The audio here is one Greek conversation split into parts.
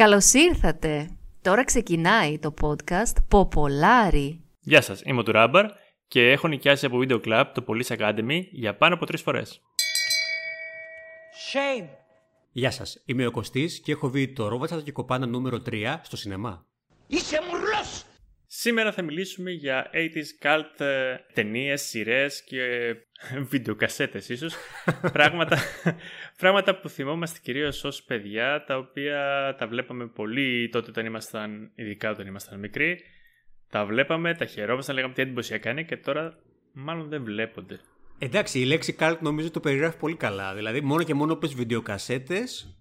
Καλώς ήρθατε. Τώρα ξεκινάει το podcast Ποπολάρι. Γεια σας, είμαι ο Τουράμπαρ και έχω νοικιάσει από Video Club το Police Academy για πάνω από τρεις φορές. Shame. Γεια σας, είμαι ο Κωστής και έχω δει το Ρόβατσα και Κοπάνα νούμερο 3 στο σινεμά. Είσαι μουρλός. Σήμερα θα μιλήσουμε για 80s cult ε, ταινίες, σειρές και βιντεοκασέτες ίσως. πράγματα, πράγματα που θυμόμαστε κυρίως ως παιδιά, τα οποία τα βλέπαμε πολύ τότε όταν ήμασταν, ειδικά όταν ήμασταν μικροί. Τα βλέπαμε, τα χαιρόμασταν, λέγαμε τι εντυπωσιακά είναι και τώρα μάλλον δεν βλέπονται. Εντάξει, η λέξη cult νομίζω το περιγράφει πολύ καλά. Δηλαδή, μόνο και μόνο πες βιντεοκασέτες,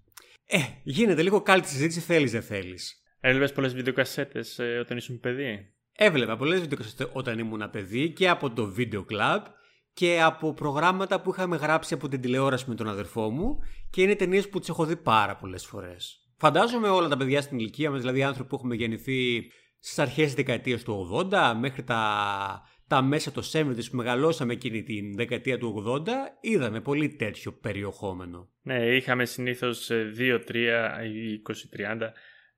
ε, γίνεται λίγο cult συζήτηση, θέλεις δεν θέλεις. Έβλεπες πολλές βιντεοκασέτες ε, όταν ήσουν παιδί; Έβλεπα πολλές βιντεοκασέτες όταν ήμουν παιδί και από το Video Club και από προγράμματα που είχαμε γράψει από την τηλεόραση με τον αδερφό μου και είναι ταινίες που τις έχω δει πάρα πολλές φορές. Φαντάζομαι όλα τα παιδιά στην ηλικία μας, δηλαδή άνθρωποι που έχουμε γεννηθεί στις αρχές της δεκαετίας του 80 μέχρι τα, τα μέσα το 70 που μεγαλώσαμε εκείνη την δεκαετία του 80, είδαμε πολύ τέτοιο περιεχόμενο. Ναι, είχαμε συνήθως 2, 3 ή 20, 30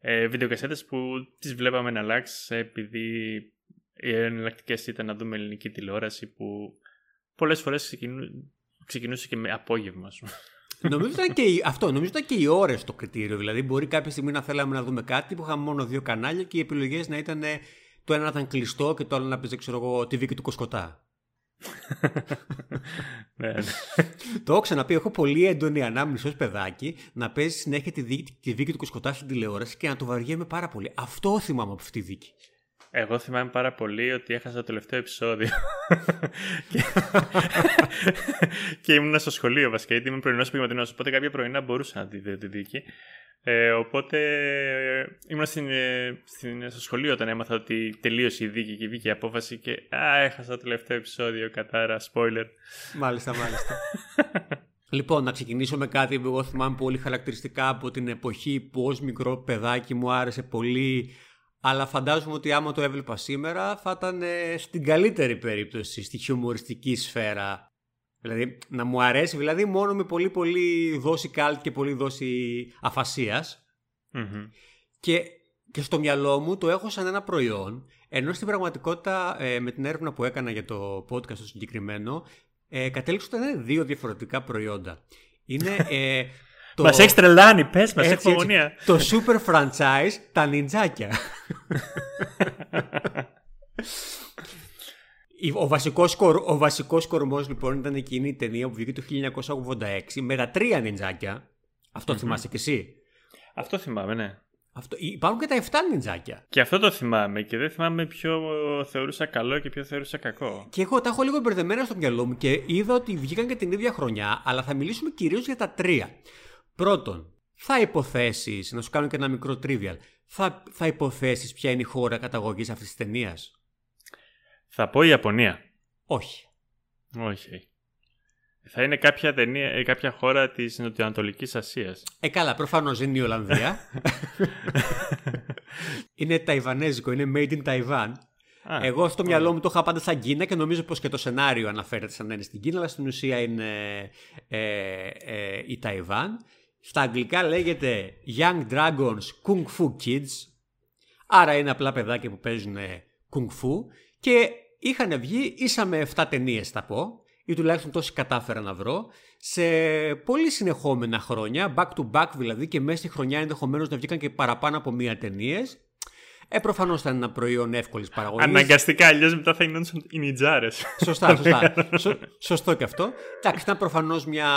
ε, βιντεοκασέτες που τις βλέπαμε να αλλάξει επειδή οι εναλλακτικές ήταν να δούμε ελληνική τηλεόραση που πολλές φορές ξεκινού, ξεκινούσε και με απόγευμα. νομίζω ήταν και η, αυτό, νομίζω ήταν και οι ώρες το κριτήριο. Δηλαδή, μπορεί κάποια στιγμή να θέλαμε να δούμε κάτι που είχαμε μόνο δύο κανάλια και οι επιλογές να ήταν το ένα να ήταν κλειστό και το άλλο να παίζει, ξέρω εγώ, τη βίκη του Κοσκοτά. Ναι, ναι. Το έχω ξαναπεί. Έχω πολύ έντονη ανάμνηση ως παιδάκι να παίζει συνέχεια τη, δίκη, τη δίκη του Κοσκοτά στην τηλεόραση και να το βαριέμαι πάρα πολύ. Αυτό θυμάμαι από αυτή τη δίκη. Εγώ θυμάμαι πάρα πολύ ότι έχασα το τελευταίο επεισόδιο. και... και ήμουν στο σχολείο βασικά, γιατί ήμουν πρωινός επαγγελματινό. Οπότε κάποια πρωινά μπορούσα να τη δω τη δίκη. Ε, οπότε ήμουν στην, ε, στην, στο σχολείο όταν έμαθα ότι τελείωσε η δίκη και βγήκε η απόφαση και α, έχασα το τελευταίο επεισόδιο, κατάρα, spoiler. Μάλιστα, μάλιστα. λοιπόν, να ξεκινήσω με κάτι που εγώ θυμάμαι πολύ χαρακτηριστικά από την εποχή που ως μικρό παιδάκι μου άρεσε πολύ αλλά φαντάζομαι ότι άμα το έβλεπα σήμερα θα ήταν ε, στην καλύτερη περίπτωση, στη χιουμοριστική σφαίρα. Δηλαδή να μου αρέσει, δηλαδή μόνο με πολύ πολύ δόση καλτ και πολύ δόση Και, και στο μυαλό μου το έχω σαν ένα προϊόν, ενώ στην πραγματικότητα ε, με την έρευνα που έκανα για το podcast το συγκεκριμένο, ε, κατέληξε ότι ήταν δύο διαφορετικά προϊόντα. Είναι ε, το... Μας έχει τρελάνει, πες μας, έχει φοβονία. Το super franchise, τα νιντζάκια. Ο βασικός, ο βασικός κορμός λοιπόν ήταν εκείνη η ταινία που βγήκε το 1986 με τα τρία νιντζάκια. Αυτό θυμάσαι κι εσύ; Αυτό θυμάμαι, ναι. Αυτό, υπάρχουν και τα 7 νιντζάκια. Και αυτό το θυμάμαι και δεν θυμάμαι ποιο θεωρούσα καλό και ποιο θεωρούσα κακό. Και εγώ τα έχω λίγο μπερδεμένα στο μυαλό μου και είδα ότι βγήκαν και την ίδια χρονιά, αλλά θα μιλήσουμε κυρίως για τα τρία. Πρώτον, θα υποθέσεις, να σου κάνω και ένα μικρό trivial, θα, θα υποθέσεις ποια είναι η χώρα καταγωγής αυτής της ταινίας; Θα πω η Ιαπωνία. Όχι. Όχι. Θα είναι κάποια, ταινία, ε, κάποια χώρα της Νοτιοανατολικής Ασίας. Ε, καλά, προφανώς είναι η Ολλανδία. είναι ταϊβανέζικο, είναι made in Taiwan. Εγώ στο μυαλό μου το είχα πάντα σαν Κίνα και νομίζω πως και το σενάριο αναφέρεται σαν να είναι στην Κίνα, αλλά στην ουσία είναι ε, ε, η Ταϊβάν. Στα αγγλικά λέγεται Young Dragons Kung Fu Kids. Άρα είναι απλά παιδάκια που παίζουν Kung Fu. Και είχαν βγει ίσα με 7 ταινίες θα πω. Ή τουλάχιστον τόσοι κατάφερα να βρω. Σε πολύ συνεχόμενα χρόνια. Back to back δηλαδή. Και μέσα στη χρονιά ενδεχομένως να βγήκαν και παραπάνω από μία ταινίες. Ε, προφανώς ήταν ένα προϊόν εύκολης παραγωγής. Αναγκαστικά, αλλιώς μετά θα γινόντουσαν οι νιτζάρες. Σωστά, σωστά. Σω, σωστό και αυτό. Εντάξει, ήταν προφανώς μια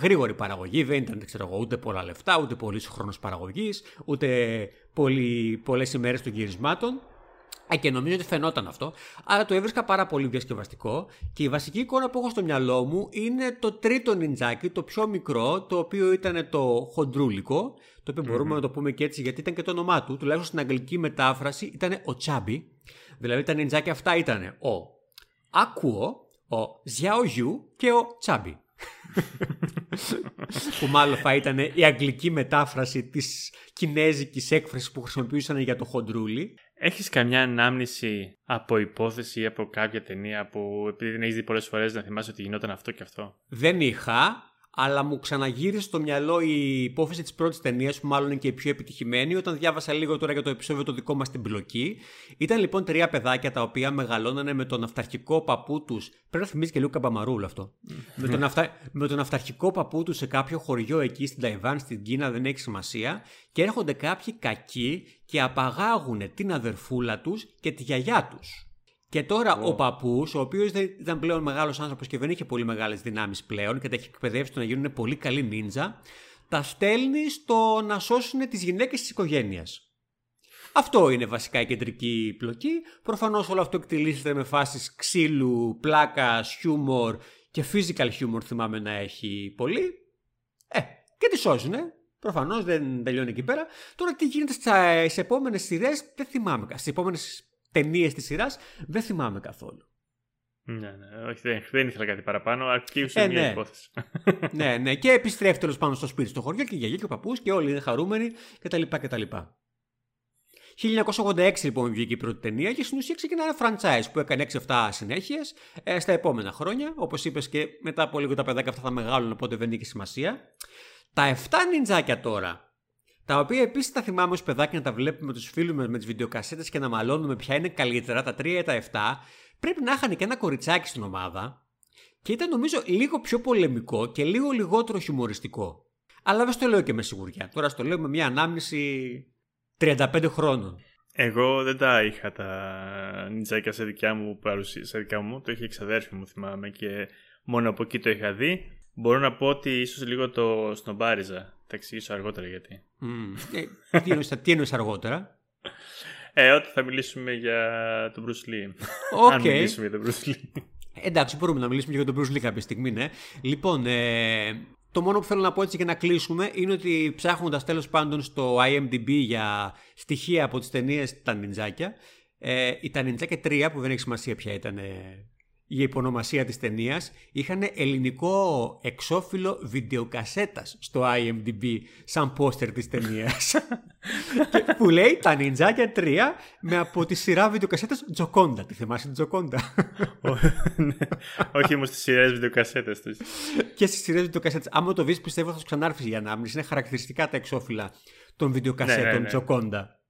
γρήγορη παραγωγή. Δεν ήταν ξέρω ούτε πολλά λεφτά, ούτε πολύ χρόνο παραγωγής, ούτε πολλές ημέρες των γυρισμάτων. Ε, και νομίζω ότι φαινόταν αυτό. Αλλά το έβρισκα πάρα πολύ διασκευαστικό. Και η βασική εικόνα που έχω στο μυαλό μου είναι το τρίτο νιντζάκι, το πιο μικρό, το οποίο ήταν το χοντρούλικο. Το οποιο μπορούμε να το πούμε και έτσι γιατί ήταν και το όνομά του. Τουλάχιστον στην αγγλική μετάφραση ήταν ο Τσάμπι. Δηλαδή τα νιντζάκια αυτά ήταν ο Ακούο, ο Ζιαογιού και ο Τσάμπι. που μάλλον θα ήταν η αγγλική μετάφραση της κινέζικης έκφρασης που χρησιμοποιούσαν για το χοντρούλι. Έχεις καμιά ανάμνηση από υπόθεση ή από κάποια ταινία που επειδή την έχεις δει πολλές φορές να θυμάσαι ότι γινόταν αυτό και αυτό; Δεν είχα, αλλά μου ξαναγύρισε στο μυαλό η υπόθεση της πρώτης ταινίας, που μάλλον είναι και η πιο επιτυχημένη, όταν διάβασα λίγο τώρα για το επεισόδιο το δικό μας στην πλοκή. Ήταν λοιπόν τρία παιδάκια τα οποία μεγαλώνανε με τον αυταρχικό παππού τους. Πρέπει να θυμίζει και λίγο καμπαμαρούλ αυτό. με, τον αυτα... με τον αυταρχικό παππού τους σε κάποιο χωριό εκεί στην Ταϊβάν, στην Κίνα, δεν έχει σημασία. Και έρχονται κάποιοι κακοί και απαγάγουν την αδερφούλα τους και τη γιαγιά τους. Και τώρα ο παππούς, ο οποίος δεν ήταν πλέον μεγάλος άνθρωπος και δεν είχε πολύ μεγάλες δυνάμεις πλέον και τα έχει εκπαιδεύσει το να γίνουν πολύ καλοί νίντζα, τα στέλνει στο να σώσουν τις γυναίκες της οικογένειας. Αυτό είναι βασικά η κεντρική πλοκή. Προφανώς όλο αυτό εκτελήσεται με φάσεις ξύλου, πλάκας, χιούμορ και physical humor θυμάμαι να έχει πολύ. Ε, και τη σώζουν. Προφανώς δεν τελειώνει εκεί πέρα. Τώρα τι γίνεται στις επόμενες σειρές δεν θυμάμαι. Στις επόμενες ταινίες της σειράς, δεν θυμάμαι καθόλου. Ναι, ναι, όχι, δεν, δεν ήθελα κάτι παραπάνω. Αρκείουσε ε, μια ναι. υπόθεση. ναι, ναι, και επιστρέφει τέλος πάνω στο σπίτι, στο χωριό και η γιαγιά και ο παππούς και όλοι είναι χαρούμενοι κτλ. κτλ. 1986 λοιπόν βγήκε η πρώτη ταινία και στην ουσία ξεκινάει ένα franchise που έκανε 6-7 συνέχειες ε, στα επόμενα χρόνια. Όπως είπες και μετά από λίγο τα παιδάκια αυτά θα μεγάλουν, οπότε δεν είχε σημασία. Τα 7 νιντζάκια τώρα τα οποία επίσης τα θυμάμαι ως παιδάκι να τα βλέπουμε με τους φίλους μας με τις βιντεοκασέτες και να μαλώνουμε ποια είναι καλύτερα, τα 3 ή τα 7. Πρέπει να είχαν και ένα κοριτσάκι στην ομάδα και ήταν νομίζω λίγο πιο πολεμικό και λίγο λιγότερο χιουμοριστικό. Αλλά δεν στο λέω και με σιγουριά. Τώρα στο λέω με μια ανάμνηση 35 χρόνων. Εγώ δεν τα είχα τα νιτζάκια σε δικιά μου παρουσία, σε δικιά μου. Το είχε εξαδέρφη μου θυμάμαι και μόνο από εκεί το είχα δει. Μπορώ να πω ότι ίσως λίγο το σνομπάριζα. Θα εξηγήσω αργότερα γιατί. Mm. Ε, τι εννοείς αργότερα; Ε, όταν θα μιλήσουμε για τον Bruce Lee. Okay. Αν μιλήσουμε για τον Bruce Lee. Εντάξει, μπορούμε να μιλήσουμε για τον Bruce Lee κάποια στιγμή, ναι. Λοιπόν, ε, το μόνο που θέλω να πω έτσι για να κλείσουμε είναι ότι ψάχνοντας τέλος πάντων στο IMDb για στοιχεία από τις ταινίες τα νιντζάκια, ε, η τα νιντζάκια 3 που δεν έχει σημασία ποια ήταν η υπονομασία της ταινίας είχαν ελληνικό εξώφυλλο βιντεοκασέτας στο IMDb σαν πόστερ της ταινίας. που λέει τα νιντζάκια 3 με από τη σειρά βιντεοκασέτας Τζοκόντα. Τη θυμάσαι την Τζοκόντα; Ναι. Όχι όμως στις σειρές βιντεοκασέτες τους. Και στις σειρές βιντεοκασέτες. Άμα το δεις πιστεύω θα σου ξανάρθεις για ανάμνηση. Είναι χαρακτηριστικά τα εξώφυλλα των βιντεοκασέτων ναι, ναι, ναι. Τζοκόντα.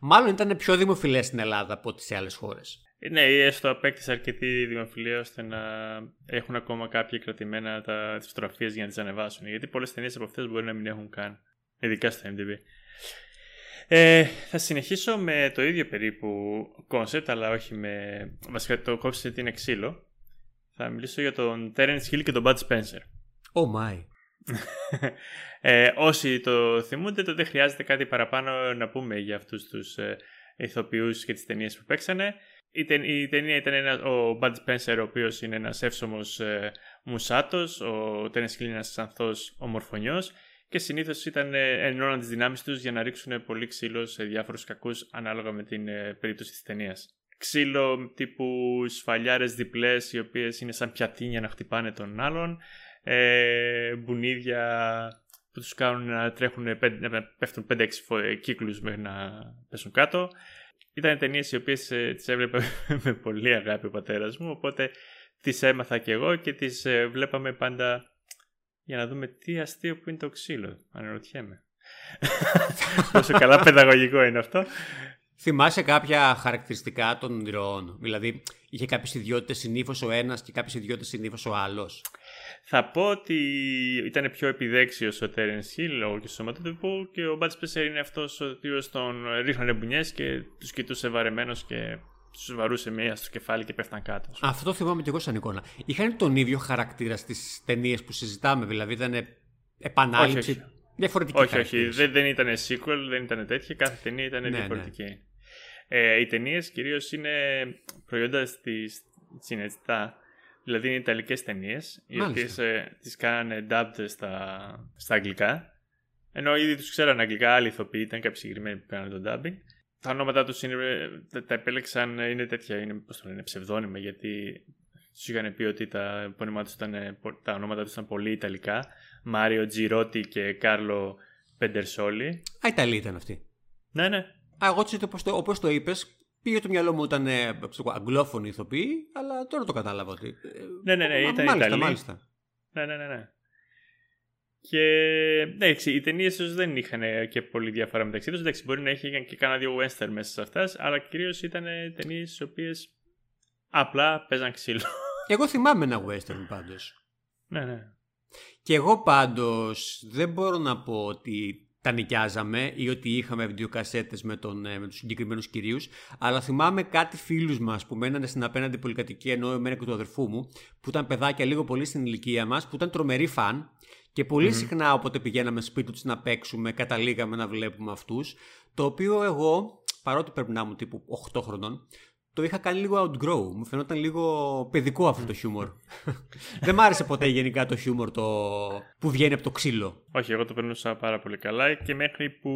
Μάλλον ήταν πιο δημοφιλές στην Ελλάδα από ό,τι σε άλλες χώρες. Ναι, ή έστω απέκτησε αρκετή δημοφιλία ώστε να έχουν ακόμα κάποια κρατημένα τα, τις φωτογραφίες για να τις ανεβάσουν. Γιατί πολλές ταινίες από αυτές μπορεί να μην έχουν καν, ειδικά στο MDB. Ε, θα συνεχίσω με το ίδιο περίπου concept, αλλά όχι με... Βασικά το concept είναι ξύλο. Θα μιλήσω για τον Terence Hill και τον Bud Spencer. Oh my. ε, όσοι το θυμούνται, τότε χρειάζεται κάτι παραπάνω να πούμε για αυτούς τους ε, ηθοποιούς και τις ταινίες που παίξανε. Η, η ταινία ήταν ένας, ο Bud Spencer, ο οποίος είναι ένας εύσωμος ε, μουσάτος, ο Terence Hill είναι ένας ξανθός ομορφονιός και συνήθως ήταν ε, ενώναν τις δυνάμεις τους για να ρίξουν πολύ ξύλο σε διάφορους κακούς ανάλογα με την ε, περίπτωση της ταινίας. Ξύλο τύπου σφαλιάρες διπλές, οι οποίες είναι σαν πιατίνια να χτυπάνε τον άλλον. Ε, μπουνίδια που τους κάνουν να τρέχουν, να πέφτουν 5-6 κύκλους μέχρι να πέσουν κάτω. Ήταν ταινίες οι οποίες ε, τις έβλεπα με πολύ αγάπη ο πατέρας μου, οπότε τις έμαθα κι εγώ και τις ε, βλέπαμε πάντα για να δούμε τι αστείο που είναι το ξύλο. Αναρωτιέμαι. Πόσο καλά παιδαγωγικό είναι αυτό. Θυμάσαι κάποια χαρακτηριστικά των ηρωών, δηλαδή είχε κάποιες ιδιότητες συνήθως ο ένας και κάποιες ιδιότητες συνήθως ο άλλος; Θα πω ότι ήταν πιο επιδέξιος ο Τέρεν Χιλ λόγω και σωματότυπου και ο Μπάτ Σπέσερ είναι αυτός ο οποίος τον ρίχνανε μπουνιές και τους κοιτούσε βαρεμένος και τους βαρούσε μία στο κεφάλι και πέφταν κάτω. Αυτό το θυμάμαι και εγώ σαν εικόνα. Είχαν τον ίδιο χαρακτήρα στις ταινίες που συζητάμε, δηλαδή ήταν επανάληψη. Όχι, όχι. Διαφορετική όχι, όχι. Δεν, δεν ήταν sequel, δεν ήταν τέτοια. Κάθε ταινία ήταν ναι, ναι. διαφορετική. Ναι. Ε, οι ταινίες κυρίως είναι προϊόντα της συνετά Δηλαδή είναι Ιταλικές ταινίες, οι οποίες ε, τις κάνανε dubbed στα, στα αγγλικά. Ενώ ήδη τους ξέραν αγγλικά, άλλοι ηθοποιοί ήταν κάποιοι συγκεκριμένοι που κάνανε το dubbing. Τα ονόματά τους είναι, τα επέλεξαν, είναι τέτοια, είναι, πώς το λένε, ψευδόνυμα, γιατί τους είχαν πει ότι τα, τους ήταν, τα ονόματα τους ήταν πολύ Ιταλικά. Μάριο Τζιρότι και Κάρλο Πεντερσόλη. Α, Ιταλοί ήταν αυτοί. Ναι, ναι. Α, εγώ όπως το είπες, Πήγε το μυαλό μου ήταν ε, αγγλόφωνοι ηθοποιοί, αλλά τώρα το κατάλαβα ότι. Ναι, ναι, ναι, ήταν μάλιστα, μάλιστα. Ναι, ναι, ναι. ναι. Και εντάξει, οι ταινίες του δεν είχαν και πολύ διαφορά μεταξύ τους. Εντάξει, μπορεί να έχει και κάνα δύο western μέσα σε αυτέ, αλλά κυρίως ήταν ταινίες τι οποίες απλά παίζαν ξύλο. Εγώ θυμάμαι ένα western πάντως. ναι, ναι. Και εγώ πάντως δεν μπορώ να πω ότι τα νοικιάζαμε ή ότι είχαμε βιντεοκασέτες με, τον, ε, με τους συγκεκριμένους κυρίους, αλλά θυμάμαι κάτι φίλους μας που μένανε στην απέναντι πολυκατοικία ενώ εμένα και του αδερφού μου, που ήταν παιδάκια λίγο πολύ στην ηλικία μας, που ήταν τρομεροί φαν και πολυ συχνά όποτε πηγαίναμε σπίτι τους να παίξουμε, καταλήγαμε να βλέπουμε αυτούς, το οποίο εγώ, παρότι πρέπει να ήμουν τύπου 8 χρονών, το είχα κάνει λίγο outgrow. Μου φαινόταν λίγο παιδικό αυτό το χιούμορ. Δεν μ' άρεσε ποτέ γενικά το χιούμορ το... που βγαίνει από το ξύλο. Όχι, εγώ το περνούσα πάρα πολύ καλά και μέχρι που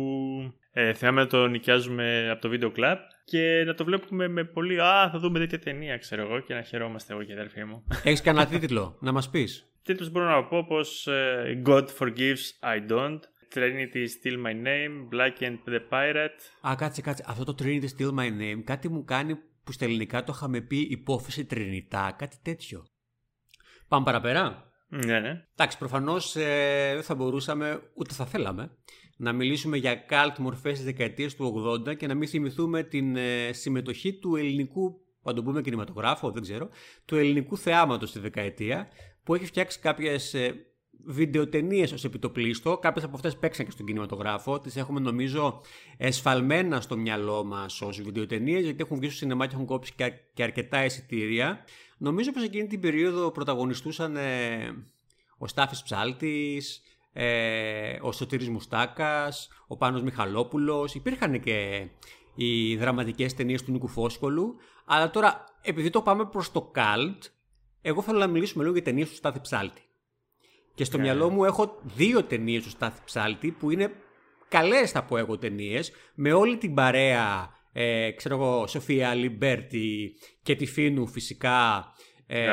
ε, θυμάμαι να το νοικιάζουμε από το βίντεο club και να το βλέπουμε με πολύ «Α, θα δούμε τέτοια ταινία», ξέρω εγώ, και να χαιρόμαστε εγώ και η αδερφή μου. Έχεις κανένα τίτλο, να μας πεις; Τίτλος μπορώ να πω πως ε, «God forgives, I don't», Trinity Steal My Name, Black and the Pirate. Α, κάτσε, κάτσε. Αυτό το Trinity Steal My Name κάτι μου κάνει που στα ελληνικά το είχαμε πει υπόθεση Τρινιτά, κάτι τέτοιο. Πάμε παραπέρα. Ναι, ναι. Εντάξει, προφανώς ε, δεν θα μπορούσαμε, ούτε θα θέλαμε, να μιλήσουμε για καλτ μορφές της δεκαετίας του 80 και να μην θυμηθούμε την ε, συμμετοχή του ελληνικού, θα το πούμε κινηματογράφο, δεν ξέρω, του ελληνικού θεάματος στη δεκαετία, που έχει φτιάξει κάποιες ε, βιντεοτενίες ως επιτοπλίστο. Κάποιες από αυτές παίξαν και στον κινηματογράφο. Τις έχουμε νομίζω εσφαλμένα στο μυαλό μας ως βιντεοτενίες, γιατί έχουν βγει στο σινεμά και έχουν κόψει και, αρκετά εισιτήρια. Νομίζω πως εκείνη την περίοδο πρωταγωνιστούσαν ε, ο Στάφης Ψάλτης, ε, ο Σωτήρης Μουστάκας, ο Πάνος Μιχαλόπουλος. Υπήρχαν και οι δραματικές ταινίες του Νίκου Φόσκολου. Αλλά τώρα, επειδή το πάμε προς το καλτ, εγώ θέλω να μιλήσουμε λίγο για ταινίες του Στάθη Ψάλτη. Και στο yeah. Ναι. μυαλό μου έχω δύο ταινίες του Στάθη Ψάλτη που είναι καλές, θα πω εγώ, ταινίες με όλη την παρέα. Ε, ξέρω εγώ, Σοφία Αλιμπέρτη, Καίτη Φίνου φυσικά. Ε,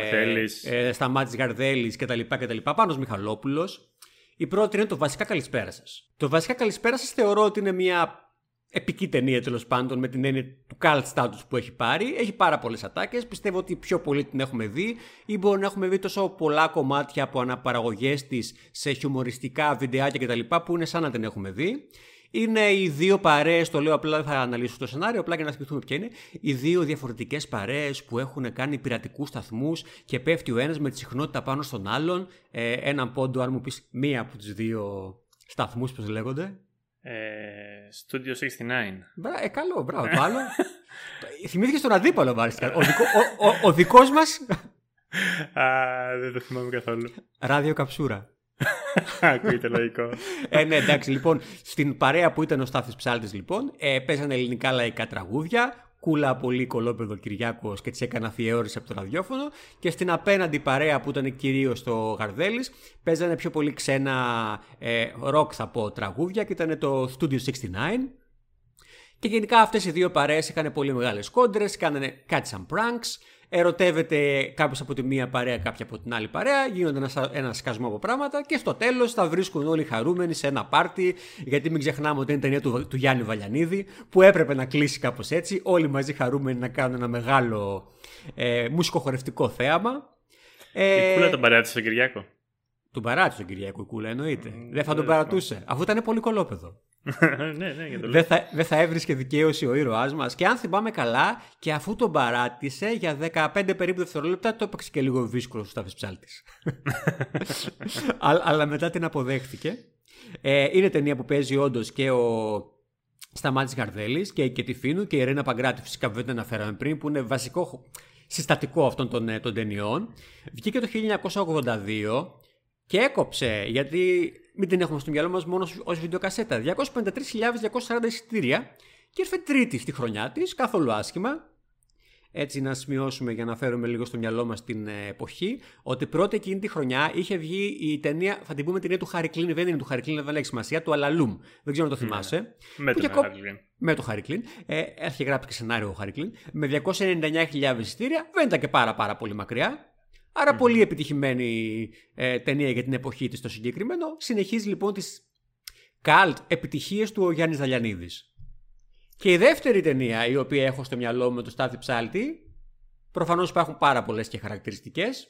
ε, Σταμάτης Γαρδέλης κτλ. κτλ. Πάνος Μιχαλόπουλος. Η πρώτη είναι το βασικά καλησπέρα σας. Το βασικά καλησπέρα σας θεωρώ ότι είναι μια επική ταινία τέλος πάντων με την έννοια του cult status που έχει πάρει. Έχει πάρα πολλές ατάκες. Πιστεύω ότι πιο πολύ την έχουμε δει ή μπορεί να έχουμε δει τόσο πολλά κομμάτια από αναπαραγωγές της σε χιουμοριστικά βιντεάκια κτλ. που είναι σαν να την έχουμε δει. Είναι οι δύο παρέες, το λέω απλά δεν θα αναλύσω το σενάριο, απλά για να θυμηθούμε ποια είναι. Οι δύο διαφορετικές παρέες που έχουν κάνει πειρατικούς σταθμούς και πέφτει ο ένας με τη συχνότητα πάνω στον άλλον. Ε, έναν πόντο, αν μου πεις μία από του δύο σταθμούς, πώς λέγονται. Ε, Studio 69. Μπρα, ε, καλό, μπράβο. Το άλλο. Θυμήθηκες τον αντίπαλο, μάλιστα. Ο, δικό, ο, ο, ο δικός μας... Α, δεν το θυμάμαι καθόλου. Ράδιο καψούρα. Ακούγεται λογικό. ε, ναι, εντάξει, λοιπόν, στην παρέα που ήταν ο Στάθης Ψάλτης, λοιπόν, ε, παίζανε ελληνικά λαϊκά τραγούδια, κούλα πολύ κολόπεδο Κυριάκος και της έκανα αφιέρωση από το ραδιόφωνο. Και στην απέναντι παρέα που ήταν κυρίως το Γαρδέλης, παίζανε πιο πολύ ξένα ε, rock, θα πω, τραγούδια και ήταν το Studio 69. Και γενικά αυτές οι δύο παρέες είχαν πολύ μεγάλες κόντρες, κάνανε κάτι σαν pranks ερωτεύεται κάποιος από τη μία παρέα, κάποια από την άλλη παρέα, γίνονται ένα, ένα σκασμό από πράγματα και στο τέλος θα βρίσκουν όλοι χαρούμενοι σε ένα πάρτι. Γιατί μην ξεχνάμε ότι είναι ταινία του, του Γιάννη Βαλιανίδη, που έπρεπε να κλείσει κάπως έτσι. Όλοι μαζί χαρούμενοι να κάνουν ένα μεγάλο ε, μουσικοχορευτικό θέαμα. Ε, η κούλα τον παράτησε στον Κυριάκο. Τον παράτησε τον Κυριάκο η κούλα, εννοείται. Δεν θα τον παρατούσε, αφού ήταν πολύ κολόπεδο. ναι, ναι, για το δεν θα, δεν θα έβρισκε δικαίωση ο ήρωάς μας. Και αν θυμάμαι καλά, και αφού τον παράτησε για 15 περίπου δευτερόλεπτα, το έπαιξε και λίγο δύσκολο στο Στάφη Ψάλτης. αλλά, μετά την αποδέχτηκε. Ε, είναι ταινία που παίζει όντως και ο Σταμάτης Γαρδέλης και η Κετιφίνου και η Ρένα Παγκράτη, φυσικά που δεν την αναφέραμε πριν, που είναι βασικό συστατικό αυτών των, ε, των ταινιών. Βγήκε το 1982 και έκοψε γιατί μην την έχουμε στο μυαλό μας μόνο ω βιντεοκασέτα. 253.240 εισιτήρια και ήρθε τρίτη στη χρονιά της, καθόλου άσχημα. Έτσι να σημειώσουμε για να φέρουμε λίγο στο μυαλό μας την ε, εποχή, ότι πρώτη εκείνη τη χρονιά είχε βγει η ταινία, θα την πούμε ταινία του Χάρη Κλίν, δεν είναι του Χάρη Κλίν, δεν έχει σημασία, του Αλαλούμ. Δεν ξέρω αν το ναι. θυμάσαι. Με τον Χάρη Κλίν. Με το Χάρη Κλίν. Ε, έχει γράψει και σενάριο ο Χάρη Κλίν. Με 299.000 εισιτήρια, δεν ήταν και πάρα, πάρα πολύ μακριά. Άρα πολύ επιτυχημένη ε, ταινία για την εποχή της το συγκεκριμένο. Συνεχίζει λοιπόν τις καλτ επιτυχίες του ο Γιάννης Δαλιανίδης. Και η δεύτερη ταινία η οποία έχω στο μυαλό μου με το Στάθη Ψάλτη, προφανώς υπάρχουν πάρα πολλές και χαρακτηριστικές,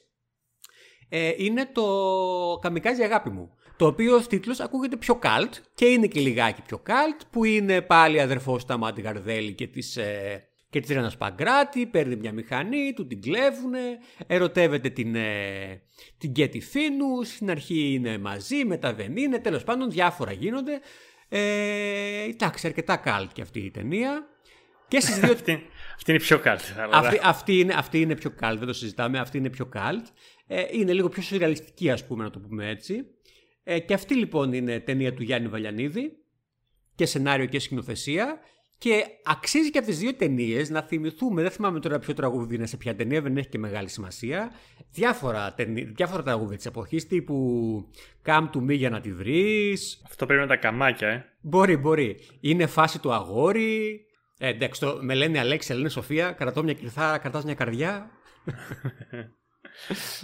ε, είναι το «Καμικάζι αγάπη μου». Το οποίο ως τίτλος ακούγεται πιο καλτ και είναι και λιγάκι πιο καλτ που είναι πάλι αδερφός του Μάτι Γαρδέλη και της, ε, και της Ρένας Παγκράτη, παίρνει μια μηχανή, του την κλέβουνε, ερωτεύεται την, ε, την Κέτη Φίνους, στην αρχή είναι μαζί, μετά δεν είναι, τέλος πάντων διάφορα γίνονται. Ε, εντάξει, αρκετά καλτ και αυτή η ταινία. Και στις δύο... αυτή, αυτή είναι πιο καλτ. Αυτή, αυτή, είναι, αυτή είναι πιο καλτ, δεν το συζητάμε, αυτή είναι πιο καλτ. Ε, είναι λίγο πιο σουρεαλιστική ας πούμε να το πούμε έτσι. Ε, και αυτή λοιπόν είναι ταινία του Γιάννη Βαλιανίδη και σενάριο και σκηνοθεσία και αξίζει και από τις δύο ταινίες να θυμηθούμε, δεν θυμάμαι τώρα ποιο τραγούδι είναι σε ποια ταινία, δεν έχει και μεγάλη σημασία. Διάφορα, ταινί, διάφορα τραγούδια της εποχής τύπου Come to me για να τη βρεις. Αυτό πρέπει να τα καμάκια, ε. Μπορεί, μπορεί. Είναι φάση του αγόρι. Ε, εντάξει, το, με λένε Αλέξη, λένε Σοφία, κρατώ μια κρυθάρα, κρατάς μια καρδιά.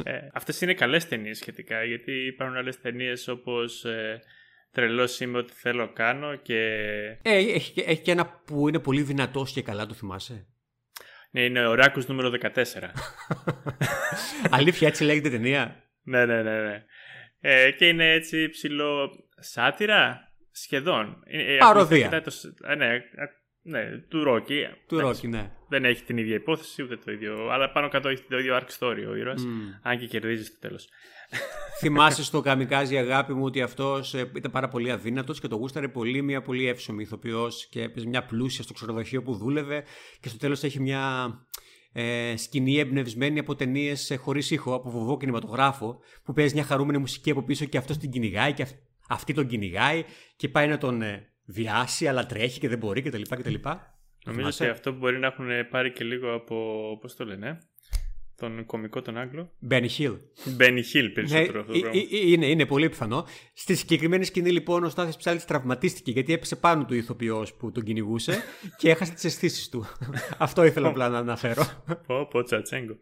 ε, αυτές είναι καλές ταινίες σχετικά, γιατί υπάρχουν άλλες ταινίες όπως ε, τρελό είμαι ότι θέλω κάνω και... Ε, έχει, έχει και ένα που είναι πολύ δυνατός και καλά, το θυμάσαι; Ναι, είναι ο Ράκους νούμερο 14. Αλήθεια, έτσι λέγεται ταινία; ναι, ναι, ναι. ναι. Ε, και είναι έτσι ψηλό σάτυρα, σχεδόν. Ε, Παροδία. Το, ναι, ναι, του Ρόκι. Του Ρόκι, ναι. Δεν έχει την ίδια υπόθεση, ούτε το ίδιο. Αλλά πάνω κάτω έχει το ίδιο arc story ο ήρωας. Mm. Αν και κερδίζεις στο τέλος. Θυμάσαι στο Καμικάζι αγάπη μου ότι αυτός ε, ήταν πάρα πολύ αδύνατος και το γούσταρε πολύ μια πολύ εύσομη ηθοποιός και έπαιζε μια πλούσια στο ξενοδοχείο που δούλευε και στο τέλος έχει μια ε, σκηνή εμπνευσμένη από ταινίες ε, χωρίς ήχο, από βοβό κινηματογράφο, που παίζει μια χαρούμενη μουσική από πίσω και αυτός την κυνηγάει και αυτή τον κυνηγάει και πάει να τον ε, βιάσει, αλλά τρέχει και δεν μπορεί κτλ. κτλ. Νομίζω ότι αυτό μπορεί να έχουν πάρει και λίγο από. Πώς το λένε, τον κομικό τον Άγγλο. Μπένι Χιλ. Μπένι Χιλ περισσότερο αυτό το πράγμα. Είναι, είναι πολύ πιθανό. Στη συγκεκριμένη σκηνή λοιπόν ο Στάθης Ψάλης τραυματίστηκε γιατί έπεσε πάνω του ηθοποιός που τον κυνηγούσε και έχασε τις αισθήσεις του. αυτό ήθελα απλά να αναφέρω. Πω πω τσατσέγκο.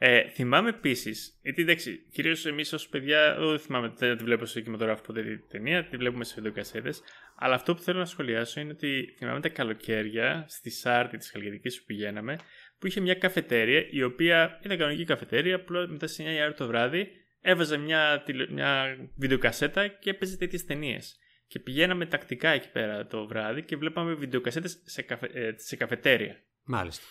Ε, θυμάμαι επίσης, γιατί εντάξει, κυρίως εμείς ως παιδιά, δεν θυμάμαι, δεν τη βλέπω σε κινηματογράφο ποτέ τη ταινία, τη βλέπουμε σε βιντεοκασέτες. Αλλά αυτό που θέλω να σχολιάσω είναι ότι θυμάμαι τα καλοκαίρια στη Σάρτη της Χαλκιδικής που πηγαίναμε, που είχε μια καφετέρια, η οποία ήταν κανονική καφετέρια, απλώ μετά σε 9 η ώρα το βράδυ έβαζε μια, μια βιντεοκασέτα και έπαιζε τέτοιες ταινίες. Και πηγαίναμε τακτικά εκεί πέρα το βράδυ και βλέπαμε βιντεοκασέτες σε, καφε, ε, σε καφετέρια. Μάλιστα.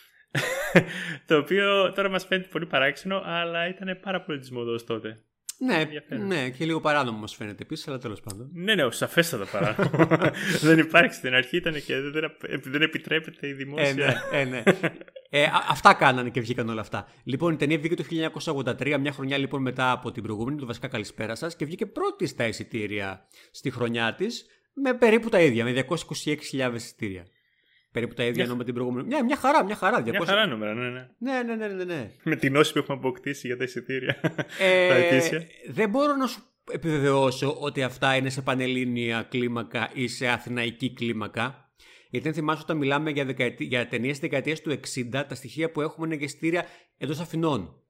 το οποίο τώρα μας φαίνεται πολύ παράξενο, αλλά ήταν πάρα πολύ της μοδός τότε. Ναι, ναι, και λίγο παράνομο μας φαίνεται επίσης, αλλά τέλος πάντων. Ναι, ναι, σαφέστατα παράνομο. δεν υπάρχει στην αρχή, ήταν και δεν, δεν επιτρέπεται η δημόσια. Ε, ναι, ε, ναι. ε, αυτά κάνανε και βγήκαν όλα αυτά. Λοιπόν, η ταινία βγήκε το 1983, μια χρονιά λοιπόν μετά από την προηγούμενη, το βασικά καλησπέρα σας, και βγήκε πρώτη στα εισιτήρια στη χρονιά της με περίπου τα ίδια, με 226.000 εισιτήρια. Περίπου τα ίδια ενώ με την προηγούμενη. Μια, μια χαρά, μια χαρά. 200... Μια χαρά νούμερα, ναι, ναι. Ναι, ναι, ναι, ναι, ναι. Με την όση που έχουμε αποκτήσει για τα εισιτήρια. Ε, δεν μπορώ να σου επιβεβαιώσω ότι αυτά είναι σε πανελλήνια κλίμακα ή σε αθηναϊκή κλίμακα. Γιατί αν θυμάσαι όταν μιλάμε για, δεκαετή, για ταινίες της δεκαετίας του 60, τα στοιχεία που έχουμε είναι για εισιτήρια εντός Αθηνών.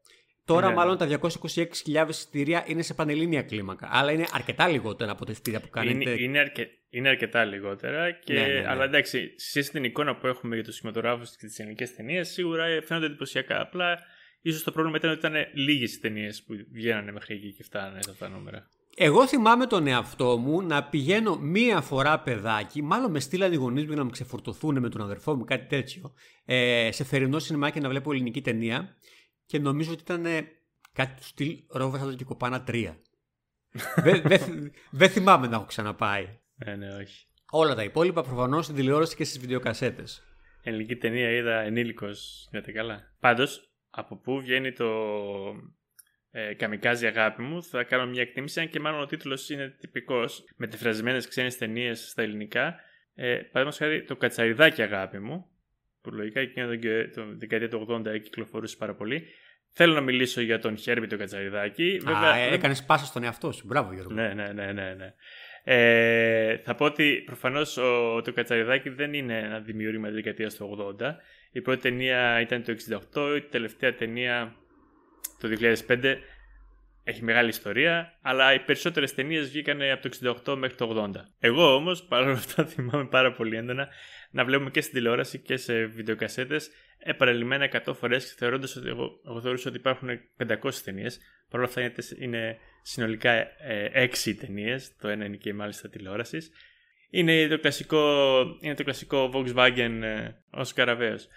Τώρα, ναι, μάλλον τα 226.000 εισιτήρια είναι σε πανελλήνια κλίμακα. Αλλά είναι αρκετά λιγότερα από τα εισιτήρια που κάνετε. Είναι, είναι, αρκε, είναι αρκετά λιγότερα. Και, ναι, ναι, ναι. Αλλά εντάξει, σε την εικόνα που έχουμε για τους σχηματογράφου και τις ελληνικές ταινίες, σίγουρα φαίνονται εντυπωσιακά. Απλά ίσως το πρόβλημα ήταν ότι ήταν λίγες οι ταινίες που βγαίνανε μέχρι εκεί και φτάνανε αυτά τα νούμερα. Εγώ θυμάμαι τον εαυτό μου να πηγαίνω μία φορά παιδάκι, μάλλον με στείλαν οι γονείς μου για να με ξεφορτωθούν με τον αδερφό μου, κάτι τέτοιο, ε, σε θερινό σινεμά και να βλέπω ελληνική ταινία και νομίζω ότι ήταν κάτι του στυλ Ρόβερ και Κοπάνα 3. Δεν δε, δε θυμάμαι να έχω ξαναπάει. Ε, ναι, όχι. Όλα τα υπόλοιπα προφανώς στην τηλεόραση και στις βιντεοκασέτες. Ελληνική ταινία είδα ενήλικος. Γιατί καλά. Πάντως, από πού βγαίνει το ε, Καμικάζι αγάπη μου, θα κάνω μια εκτίμηση, αν και μάλλον ο τίτλος είναι τυπικός, μετεφρασμένε ξένες ταινίες στα ελληνικά. Ε, Παραδείγματος χάρη, το Κατσαριδάκι αγάπη μου, που λογικά εκείνο το δεκαετία του 80 κυκλοφορούσε πάρα πολύ. Θέλω να μιλήσω για τον Χέρμπι τον Κατσαριδάκη. Α, έκανες πάσα στον εαυτό σου. Μπράβο, Γιώργο. Ναι, ναι, ναι, ναι. ναι. Ε, θα πω ότι προφανώς το Κατσαριδάκι δεν είναι ένα δημιούργημα της δεκαετίας του 80. Η πρώτη ταινία ήταν το 68, η τελευταία ταινία το 2005 έχει μεγάλη ιστορία, αλλά οι περισσότερες ταινίες βγήκαν από το 68 μέχρι το 80. Εγώ όμως, παρόλα αυτά θυμάμαι πάρα πολύ έντονα να βλέπουμε και στην τηλεόραση και σε βιντεοκασέτες επαρελειμμένα 100 φορές θεωρώντας ότι εγώ, εγώ θεωρούσα ότι υπάρχουν 500 ταινίες. Παρ' όλα αυτά είναι, είναι συνολικά ε, 6 ταινίες, το ένα είναι και μάλιστα τηλεόρασης. Είναι το κλασικό, είναι το κλασικό Volkswagen ε, ως καραβαίος.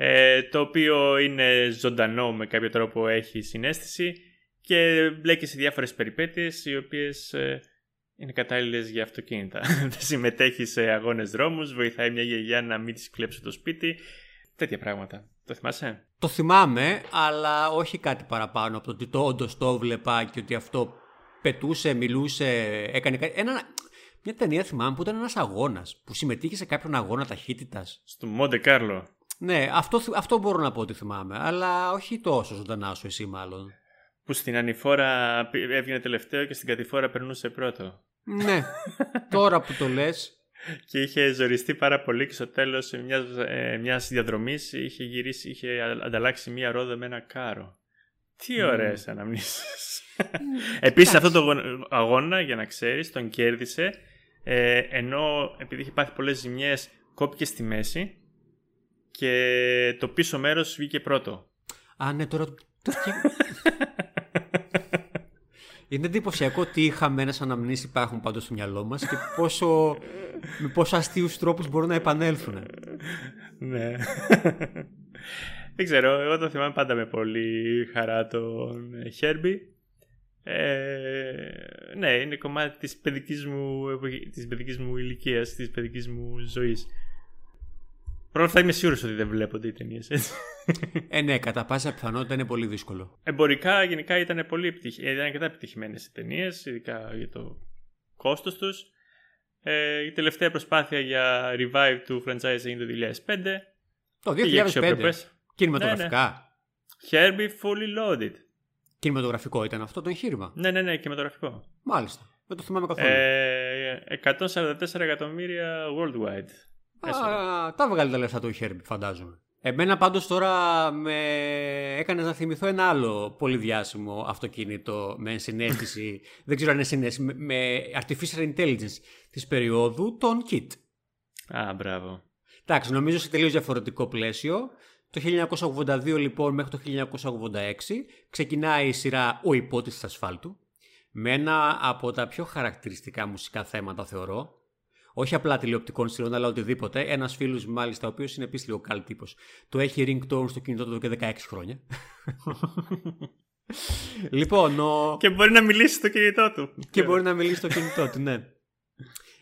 Ε, το οποίο είναι ζωντανό με κάποιο τρόπο έχει συνέστηση και μπλέκει σε διάφορες περιπέτειες οι οποίες ε, είναι κατάλληλες για αυτοκίνητα. Δεν συμμετέχει σε αγώνες δρόμους, βοηθάει μια γιαγιά να μην της κλέψει το σπίτι, τέτοια πράγματα. Το θυμάσαι; Το θυμάμαι, αλλά όχι κάτι παραπάνω από το ότι το όντως το βλέπα και ότι αυτό πετούσε, μιλούσε, έκανε κάτι. Ένα, μια ταινία θυμάμαι που ήταν ένας αγώνας, που συμμετείχε σε κάποιον αγώνα ταχύτητας. Στο Μοντε Κάρλο. Ναι, αυτό, αυτό μπορώ να πω ότι θυμάμαι, αλλά όχι τόσο ζωντανά σου εσύ μάλλον. Που στην ανηφόρα έβγαινε τελευταίο και στην κατηφόρα περνούσε πρώτο. Ναι, τώρα που το λες. Και είχε ζοριστεί πάρα πολύ και στο τέλος μιας, ε, μιας διαδρομής είχε γυρίσει, είχε ανταλλάξει μία ρόδα με ένα κάρο. Τι ωραίες mm. αναμνήσεις. Επίσης αυτό το αγώνα, για να ξέρεις, τον κέρδισε ε, ενώ επειδή είχε πάθει πολλές ζημιές κόπηκε στη μέση και το πίσω μέρος βγήκε πρώτο. Α, ναι, τώρα... Είναι εντυπωσιακό τι χαμένε αναμνήσεις υπάρχουν πάντως στο μυαλό μας και πόσο, με πόσο αστείους τρόπους μπορούν να επανέλθουν. ναι. Δεν ξέρω, εγώ το θυμάμαι πάντα με πολύ χαρά τον Χέρμπι. Ε, ναι, είναι κομμάτι της παιδικής μου, της παιδικής μου ηλικίας, της παιδικής μου ζωής. Πρώτα θα είμαι σίγουρος ότι δεν βλέπονται οι ταινίες έτσι. Ε, ναι, κατά πάσα πιθανότητα είναι πολύ δύσκολο. Εμπορικά γενικά ήταν πολύ επιτυχ... ήταν αρκετά επιτυχημένες οι ταινίες, ειδικά για το κόστος τους. Ε, η τελευταία προσπάθεια για revive του franchise είναι το 2005. Το 2005. Κινηματογραφικά. Ναι, ναι. Herbie Fully Loaded. Κινηματογραφικό ήταν αυτό το εγχείρημα; Ναι, ναι, ναι, κινηματογραφικό. Μάλιστα. Δεν το θυμάμαι καθόλου. Ε, 144 εκατομμύρια worldwide. Α, τα βγάλει τα λεφτά του Herbie, φαντάζομαι. Εμένα πάντως τώρα με έκανες να θυμηθώ ένα άλλο πολύ διάσημο αυτοκίνητο με ενσυναίσθηση, δεν ξέρω αν είναι συνέστηση, με artificial intelligence της περίοδου, τον KIT. Α, μπράβο. Εντάξει, νομίζω σε τελείως διαφορετικό πλαίσιο. Το 1982 λοιπόν μέχρι το 1986 ξεκινάει η σειρά «Ο υπότης ασφάλτου» με ένα από τα πιο χαρακτηριστικά μουσικά θέματα θεωρώ. Όχι απλά τηλεοπτικών σειρών, αλλά οτιδήποτε. Ένας φίλος, μάλιστα, ο οποίος είναι επίσης λίγο καλή τύπος, το έχει ringtone στο κινητό του εδώ και 16 χρόνια. λοιπόν. Ο... Και μπορεί να μιλήσει στο κινητό του. Και μπορεί να μιλήσει στο κινητό του, ναι.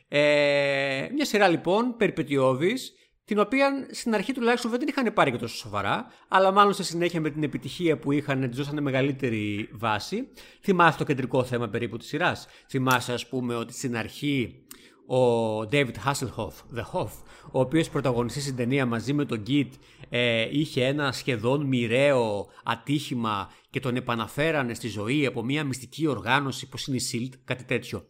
Ε, μια σειρά λοιπόν περιπετειώδης την οποία στην αρχή τουλάχιστον δεν την είχαν πάρει και τόσο σοβαρά, αλλά μάλλον στη συνέχεια με την επιτυχία που είχαν, τη δώσανε μεγαλύτερη βάση. Θυμάσαι το κεντρικό θέμα περίπου της σειράς; Θυμάσαι, ας πούμε, ότι στην αρχή ο David Hasselhoff, The Hoff, ο οποίος πρωταγωνιστεί στην ταινία μαζί με τον Git, ε, είχε ένα σχεδόν μοιραίο ατύχημα και τον επαναφέρανε στη ζωή από μια μυστική οργάνωση, πως είναι η SILT, κάτι τέτοιο.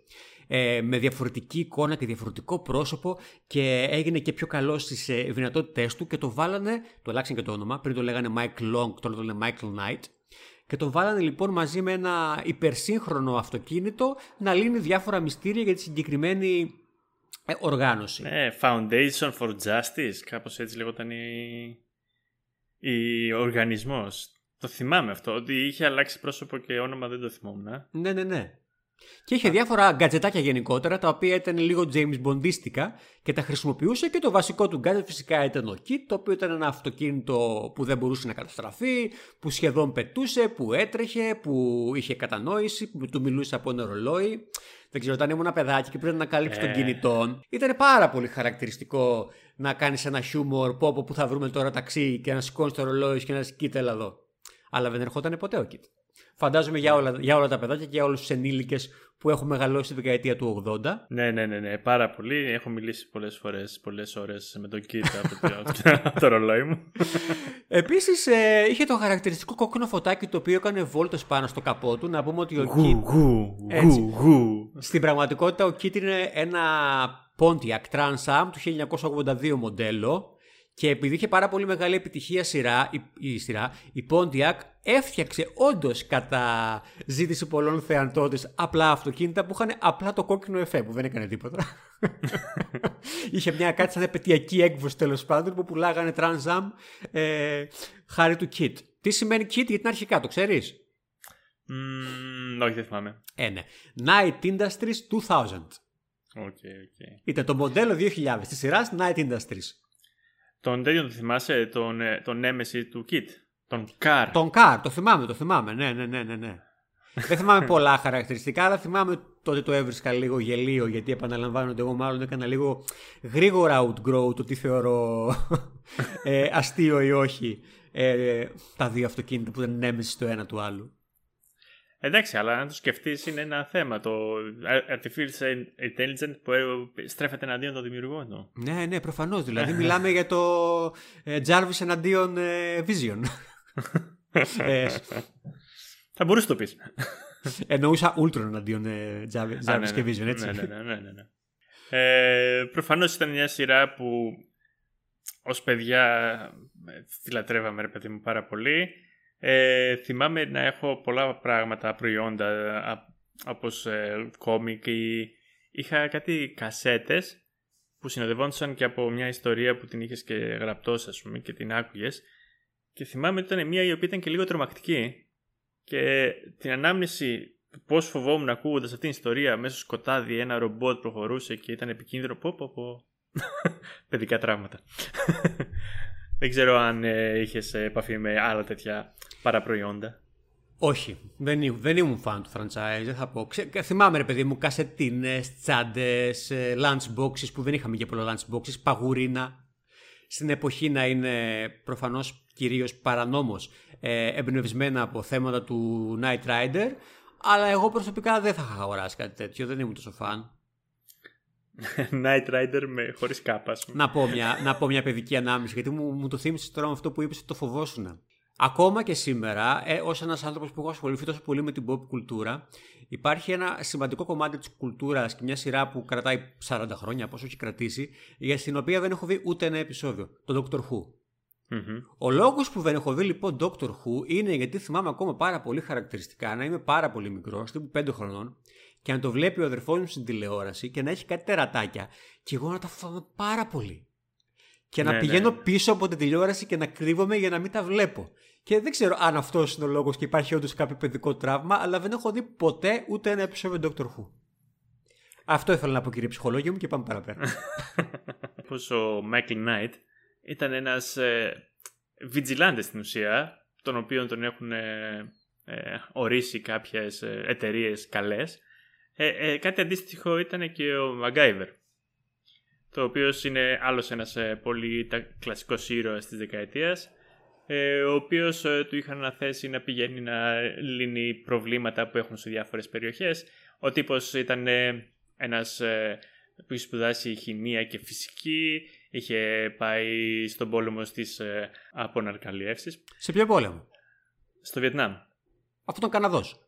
Ε, με διαφορετική εικόνα και διαφορετικό πρόσωπο και έγινε και πιο καλό στις ε, δυνατότητές του και το βάλανε, το αλλάξαν και το όνομα, πριν το λέγανε Mike Long, τώρα το λένε Michael Knight. Και το βάλανε λοιπόν μαζί με ένα υπερσύγχρονο αυτοκίνητο να λύνει διάφορα μυστήρια για τη συγκεκριμένη ε, οργάνωση. Ναι, Foundation for Justice, κάπως έτσι λέγονταν η, η οργανισμός. Το θυμάμαι αυτό, ότι είχε αλλάξει πρόσωπο και όνομα δεν το θυμόμουν. Ναι, ναι, ναι. Και είχε διάφορα γκατζετάκια γενικότερα, τα οποία ήταν λίγο James Bondίστικα και τα χρησιμοποιούσε και το βασικό του γκάτζετ φυσικά ήταν ο Kit, το οποίο ήταν ένα αυτοκίνητο που δεν μπορούσε να καταστραφεί, που σχεδόν πετούσε, που έτρεχε, που είχε κατανόηση, που του μιλούσε από ένα ρολόι. Δεν ξέρω, όταν ήμουν ένα παιδάκι και πρέπει να καλύψει ε. των κινητών, ήταν πάρα πολύ χαρακτηριστικό να κάνεις ένα χιούμορ, πω από που θα βρούμε τώρα ταξί και να σηκώνεις το ρολόι και να σκείται εδώ. Αλλά δεν ερχόταν ποτέ ο Kit. Φαντάζομαι για όλα, για όλα τα παιδάκια και για όλους τους ενήλικες που έχουν μεγαλώσει τη δεκαετία του 80. Ναι, ναι, ναι, ναι πάρα πολύ. Έχω μιλήσει πολλές φορές, πολλές ώρες με τον Κίτ από το ρολόι μου. Επίσης, ε, είχε το χαρακτηριστικό κόκκινο φωτάκι το οποίο έκανε βόλτες πάνω στο καπό του. Να πούμε ότι ο Κίτ. Στην πραγματικότητα, ο Κίτ είναι ένα Pontiac Trans Am του 1982 μοντέλο Και επειδή είχε πάρα πολύ μεγάλη επιτυχία σειρά, η, η σειρά, η Pontiac έφτιαξε όντως κατά ζήτηση πολλών θεαντών της απλά αυτοκίνητα που είχαν απλά το κόκκινο εφέ που δεν έκανε τίποτα. είχε μια κάτι σαν επαιτειακή έκβοση τέλος πάντων που πουλάγανε Trans Am ε, χάρη του Kit. Τι σημαίνει Kit γιατί είναι αρχικά, το ξέρεις; Mm, όχι, δεν θυμάμαι. Ε, ναι. Night Industries 2000. Okay, okay. Ήταν το μοντέλο 2000 της σειράς Night Industries. Τον τέτοιο το θυμάσαι, τον, ε, τον Nemesis του Kit; Τον Car. Τον Car, το θυμάμαι, το θυμάμαι. Ναι, ναι, ναι, ναι. ναι. Δεν θυμάμαι πολλά χαρακτηριστικά, αλλά θυμάμαι τότε το έβρισκα λίγο γελίο, γιατί επαναλαμβάνονται εγώ μάλλον έκανα λίγο γρήγορα outgrow το τι θεωρώ ε, αστείο ή όχι ε, τα δύο αυτοκίνητα που δεν είναι έμεση το ένα του άλλου. Εντάξει, αλλά αν το σκεφτείς, είναι ένα θέμα. Το artificial intelligence που στρέφεται εναντίον των δημιουργών του. Ναι, ναι, προφανώς. Δηλαδή, μιλάμε για το ε, Jarvis εναντίον ε, Vision. ε, θα μπορούσε να το πεις. Εννοούσα Ultron εναντίον ε, Jarvis ναι, ναι, και Vision, έτσι. Ναι, ναι, ναι. ναι, ναι. Ε, Προφανώς ήταν μια σειρά που ως παιδιά ε, φιλατρεύαμε, ρε παιδί μου, πάρα πολύ. Ε, θυμάμαι να έχω πολλά πράγματα, προϊόντα, όπως ε, κόμικ ή είχα κάτι κασέτες που συνοδευόντουσαν και από μια ιστορία που την είχες και γραπτός ας πούμε και την άκουγες. Και θυμάμαι ότι ήταν μια η οποία ήταν και λίγο τρομακτική και την ανάμνηση του πώς φοβόμουν ακούγοντας αυτήν την ιστορία μέσα στο σκοτάδι ένα ρομπότ προχωρούσε και ήταν επικίνδυνο. Πω πω πω. Παιδικά τραύματα δεν ξέρω αν ε, είχες επαφή με άλλα τέτοια παραπροϊόντα. Όχι, δεν, ήμουν, δεν ήμουν φαν του franchise, δεν θα πω. Ξε, θυμάμαι ρε παιδί μου, κασετίνες, τσάντες, ε, lunch boxes που δεν είχαμε και πολλά lunch boxes, παγουρίνα. Στην εποχή να είναι προφανώς κυρίως παρανόμως ε, εμπνευσμένα από θέματα του Night Rider, αλλά εγώ προσωπικά δεν θα είχα αγοράσει κάτι τέτοιο, δεν ήμουν τόσο φαν. Night Rider με χωρίς κάπα. Να πω μια, να πω μια παιδική ανάμειξη, γιατί μου, μου το θύμισε τώρα με αυτό που είπες ότι το φοβόσουν. Ακόμα και σήμερα, ε, ως ένας άνθρωπος που έχω ασχοληθεί τόσο πολύ με την pop κουλτούρα, υπάρχει ένα σημαντικό κομμάτι της κουλτούρας και μια σειρά που κρατάει 40 χρόνια, πόσο έχει κρατήσει, για την οποία δεν έχω δει ούτε ένα επεισόδιο. Το Doctor Who. mm Ο λόγος που δεν έχω δει λοιπόν Doctor Who είναι γιατί θυμάμαι ακόμα πάρα πολύ χαρακτηριστικά να είμαι πάρα πολύ μικρός, τύπου 5 χρονών, και να το βλέπει ο αδερφός μου στην τηλεόραση και να έχει κάτι τερατάκια, και εγώ να τα φοβάμαι πάρα πολύ και να ναι, πηγαίνω ναι. πίσω από την τηλεόραση και να κρύβομαι για να μην τα βλέπω. Και δεν ξέρω αν αυτός είναι ο λόγος και υπάρχει όντως κάποιο παιδικό τραύμα, αλλά δεν έχω δει ποτέ ούτε ένα επεισόδιο Doctor Who. Αυτό ήθελα να πω κύριε ψυχολόγιο μου και πάμε παραπέρα. Πως ο Michael Knight ήταν ένας ε, vigilante στην ουσία, τον οποίο τον έχουν ε, ε, ορίσει κάποιες ε, εταιρείες καλές. Ε, ε, κάτι αντίστοιχο ήταν και ο MacGyver το οποίος είναι άλλος ένας ε, πολύ κλασικός ήρωας της δεκαετίας, ε, ο οποίος ε, του είχαν αναθέσει να πηγαίνει να λύνει προβλήματα που έχουν σε διάφορες περιοχές. Ο τύπος ήταν ένας που είχε σπουδάσει χημεία και φυσική, είχε πάει στον πόλεμο στις αποναρκαλιεύσεις. Σε ποιο πόλεμο; Στο Βιετνάμ. Αυτό ήταν Καναδός.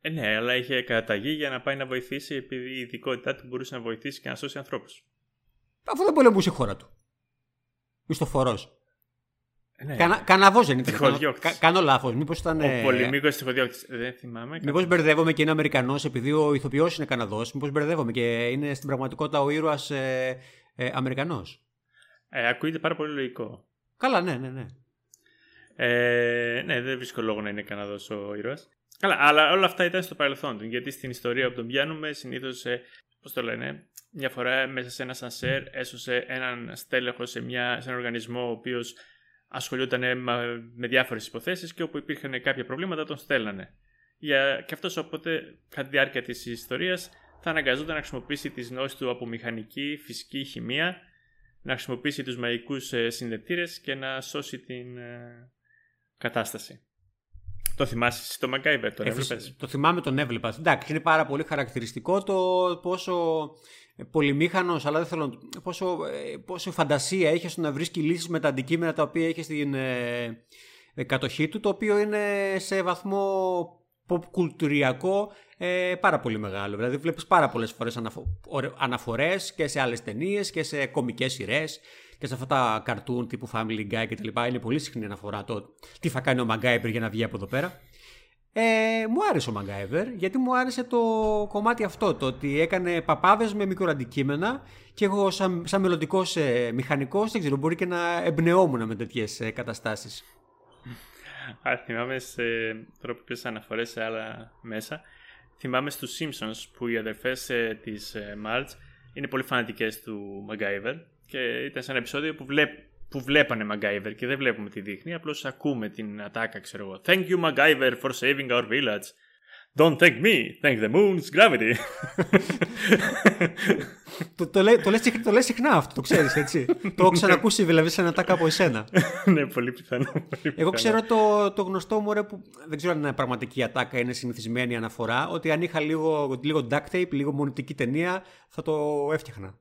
Ε, ναι, αλλά είχε καταγεί για να πάει να βοηθήσει επειδή η ειδικότητά του μπορούσε να βοηθήσει και να σώσει ανθρώπους. Αυτό δεν πολεμούσε η χώρα του. Μισθοφορό. Ε, ναι. Κανα, Καναδό δεν ήταν. Κάνω, κάνω λάθος. Μήπως ήταν. Ο ε... πολεμικός τυχοδιώκτη. Δεν θυμάμαι. Μήπως μπερδεύομαι και είναι Αμερικανός επειδή ο ηθοποιός είναι Καναδός. Μήπως μπερδεύομαι και είναι στην πραγματικότητα ο ήρωας ε, ε, Αμερικανός. Ε, ακούγεται πάρα πολύ λογικό. Καλά, ναι, ναι, ναι. Ε, ναι, δεν βρίσκω λόγο να είναι Καναδός ο ήρωας. Καλά, αλλά όλα αυτά ήταν στο παρελθόν του. Γιατί στην ιστορία που τον πιάνουμε, συνήθως, ε, πώς το λένε, μια φορά μέσα σε ένα σανσέρ έσωσε έναν στέλεχο σε, μια, σε έναν οργανισμό ο οποίος ασχολιόταν με, με διάφορες υποθέσεις και όπου υπήρχαν κάποια προβλήματα τον στέλνανε. Για, και αυτός οπότε, κατά τη διάρκεια της ιστορίας, θα αναγκαζόταν να χρησιμοποιήσει τις γνώσεις του από μηχανική, φυσική, χημεία, να χρησιμοποιήσει τους μαγικούς ε, συνδετήρες και να σώσει την ε, κατάσταση. Το θυμάσαι εσύ το MacGyver, τον έβλεπες. Το θυμάμαι, τον έβλεπα. Εντάξει, είναι πάρα πολύ χαρακτηριστικό το πόσο πολυμήχανος, αλλά δεν θέλω πόσο, πόσο φαντασία είχες στο να βρίσκει λύσει με τα αντικείμενα τα οποία είχες στην ε, κατοχή του, το οποίο είναι σε βαθμό pop κουλτουριακό ε, πάρα πολύ μεγάλο. Δηλαδή βλέπεις πάρα πολλές φορές αναφο... αναφορές και σε άλλες ταινίες και σε κομικές σειρές και σε αυτά τα καρτούν τύπου Family Guy κτλ. Είναι πολύ συχνή αναφορά το τι θα κάνει ο MacGyver για να βγει από εδώ πέρα. Ε, μου άρεσε ο MacGyver γιατί μου άρεσε το κομμάτι αυτό, το ότι έκανε παπάδες με μικροαντικείμενα και εγώ σαν, σαν μελλοντικός ε, μηχανικός, δεν ξέρω, μπορεί και να εμπνεόμουν με τέτοιες ε, καταστάσεις. Α, θυμάμαι σε, τώρα που πήρες αναφορές σε άλλα μέσα, θυμάμαι στους Simpsons που οι αδερφές ε, της ε, Marge είναι πολύ φανατικές του MacGyver και ήταν σε ένα επεισόδιο που βλέπ, που βλέπανε MacGyver και δεν βλέπουμε τι δείχνει, απλώς ακούμε την ατάκα, ξέρω εγώ. Thank you MacGyver for saving our village. Don't thank me, thank the moon's gravity. το, το, λέ, το, λες, το λες συχνά αυτό, το ξέρεις έτσι. το έχω ξανακούσει δηλαδή σε ένα τάκα από εσένα. ναι, πολύ πιθανό. Πολύ Εγώ ξέρω το, το γνωστό μου ρε που δεν ξέρω αν είναι πραγματική ατάκα, είναι συνηθισμένη αναφορά, ότι αν είχα λίγο, λίγο duct tape, λίγο μονητική ταινία, θα το έφτιαχνα.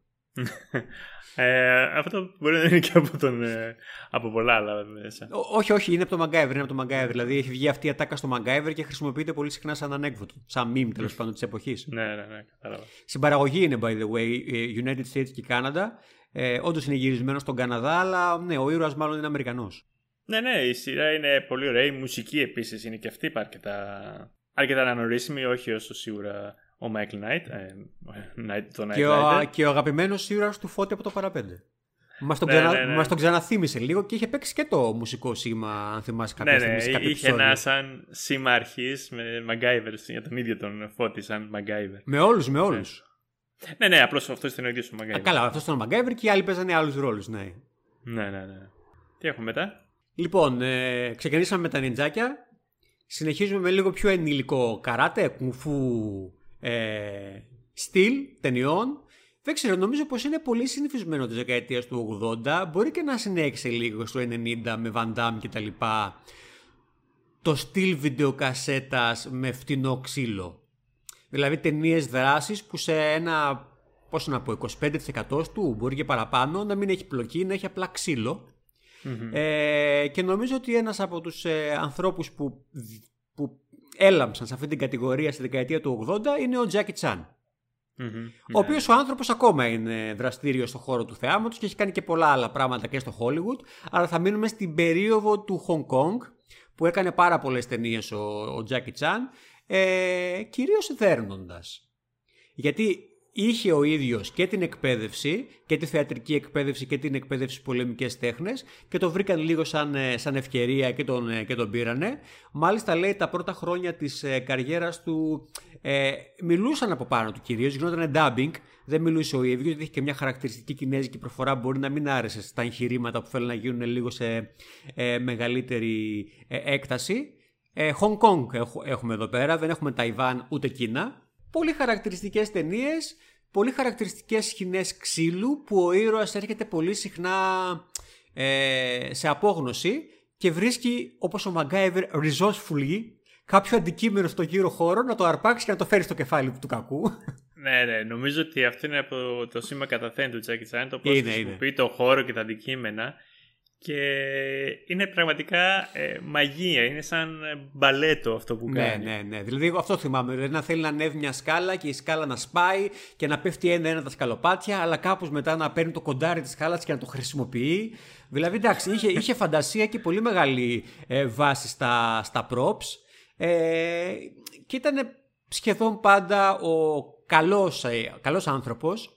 Ε, αυτό μπορεί να είναι και από, τον, ε, από πολλά άλλα μέσα. όχι, όχι, είναι από το MacGyver. Είναι από το MacGyver. Δηλαδή έχει βγει αυτή η ατάκα στο MacGyver και χρησιμοποιείται πολύ συχνά σαν ανέκδοτο. Σαν meme τέλος πάντων της εποχής. ναι, ναι, ναι, κατάλαβα. Στην παραγωγή είναι, by the way, United States και Canada. Ε, Όντως είναι γυρισμένο στον Καναδά, αλλά ναι, ο ήρωας μάλλον είναι Αμερικανός. Ναι, ναι, η σειρά είναι πολύ ωραία. Η μουσική επίσης είναι και αυτή αρκετά, αρκετά αναγνωρίσιμη, όχι όσο σίγουρα ο Μάικλ Νάιτ. Ε, και, ο, και ο αγαπημένος ήρωας του Φώτη από το παραπέντε. Μας τον, ναι, ξανα... ναι, ναι. Μας τον ξαναθύμισε λίγο και είχε παίξει και το μουσικό σήμα, αν θυμάσαι κάποια ναι, στιγμή. Ναι, σε κάποιο είχε ένα σαν σήμα αρχής με MacGyver για τον ίδιο τον Φώτη, σαν MacGyver. Με όλους, με όλους. Ναι, ναι, απλώς αυτός ήταν ο ίδιος ο MacGyver. καλά, αυτός ήταν ο MacGyver και οι άλλοι παίζανε άλλους ρόλους, ναι. Ναι, ναι, ναι. Τι έχουμε μετά; Λοιπόν, ε, ξεκινήσαμε με τα νιντζάκια. Συνεχίζουμε με λίγο πιο ενήλικο καράτε, κουφού ε, στυλ ταινιών. Δεν ξέρω, νομίζω πως είναι πολύ συνηθισμένο της δεκαετίας του 80. Μπορεί και να συνέχισε λίγο στο 90 με Van Damme και τα λοιπά. Το στυλ βιντεοκασέτας με φτηνό ξύλο. Δηλαδή ταινίες δράσης που σε ένα, πώς να πω, 25% του, μπορεί και παραπάνω, να μην έχει πλοκή, να έχει απλά Ε, και νομίζω ότι ένας από τους ε, ανθρώπους που, που έλαμψαν σε αυτή την κατηγορία στη δεκαετία του 80 είναι ο Τζάκι Τσάν. Mm-hmm, ο οποίος ο άνθρωπος ακόμα είναι δραστήριος στον χώρο του θεάματος και έχει κάνει και πολλά άλλα πράγματα και στο Hollywood. Αλλά θα μείνουμε στην περίοδο του Hong Kong που έκανε πάρα πολλές ταινίες ο, ο Τζάκι Τσάν, ε, κυρίως δέρνοντα. Γιατί είχε ο ίδιος και την εκπαίδευση και τη θεατρική εκπαίδευση και την εκπαίδευση πολεμικές τέχνες και το βρήκαν λίγο σαν, ε, σαν ευκαιρία και τον, ε, και τον πήρανε. Μάλιστα λέει τα πρώτα χρόνια της ε, καριέρας του ε, μιλούσαν από πάνω του κυρίως, γινόταν dubbing, δεν μιλούσε ο ίδιος, γιατί είχε και μια χαρακτηριστική κινέζικη προφορά μπορεί να μην άρεσε στα εγχειρήματα που θέλουν να γίνουν λίγο σε ε, μεγαλύτερη έκταση. Ε, Hong Kong έχουμε εδώ πέρα, δεν έχουμε Ταϊβάν ούτε Κίνα. Πολύ χαρακτηριστικές ταινίες πολύ χαρακτηριστικές σκηνές ξύλου που ο ήρωας έρχεται πολύ συχνά ε, σε απόγνωση και βρίσκει όπως ο MacGyver resourcefully κάποιο αντικείμενο στο γύρο χώρο να το αρπάξει και να το φέρει στο κεφάλι του κακού. Ναι, ναι, νομίζω ότι αυτό είναι από το σήμα καταθέν του Τζάκι Τσάν, το πώς χρησιμοποιεί το χώρο και τα αντικείμενα και είναι πραγματικά ε, μαγεία, είναι σαν ε, μπαλέτο αυτό που ναι, κάνει. Ναι, ναι, ναι. Δηλαδή αυτό θυμάμαι, δηλαδή να θέλει να ανέβει μια σκάλα και η σκάλα να σπάει και να πέφτει ένα-ένα τα σκαλοπάτια, αλλά κάπως μετά να παίρνει το κοντάρι της σκάλας και να το χρησιμοποιεί. Δηλαδή εντάξει, είχε, είχε φαντασία και πολύ μεγάλη ε, βάση στα, στα props ε, και ήταν σχεδόν πάντα ο καλός, ε, καλός άνθρωπος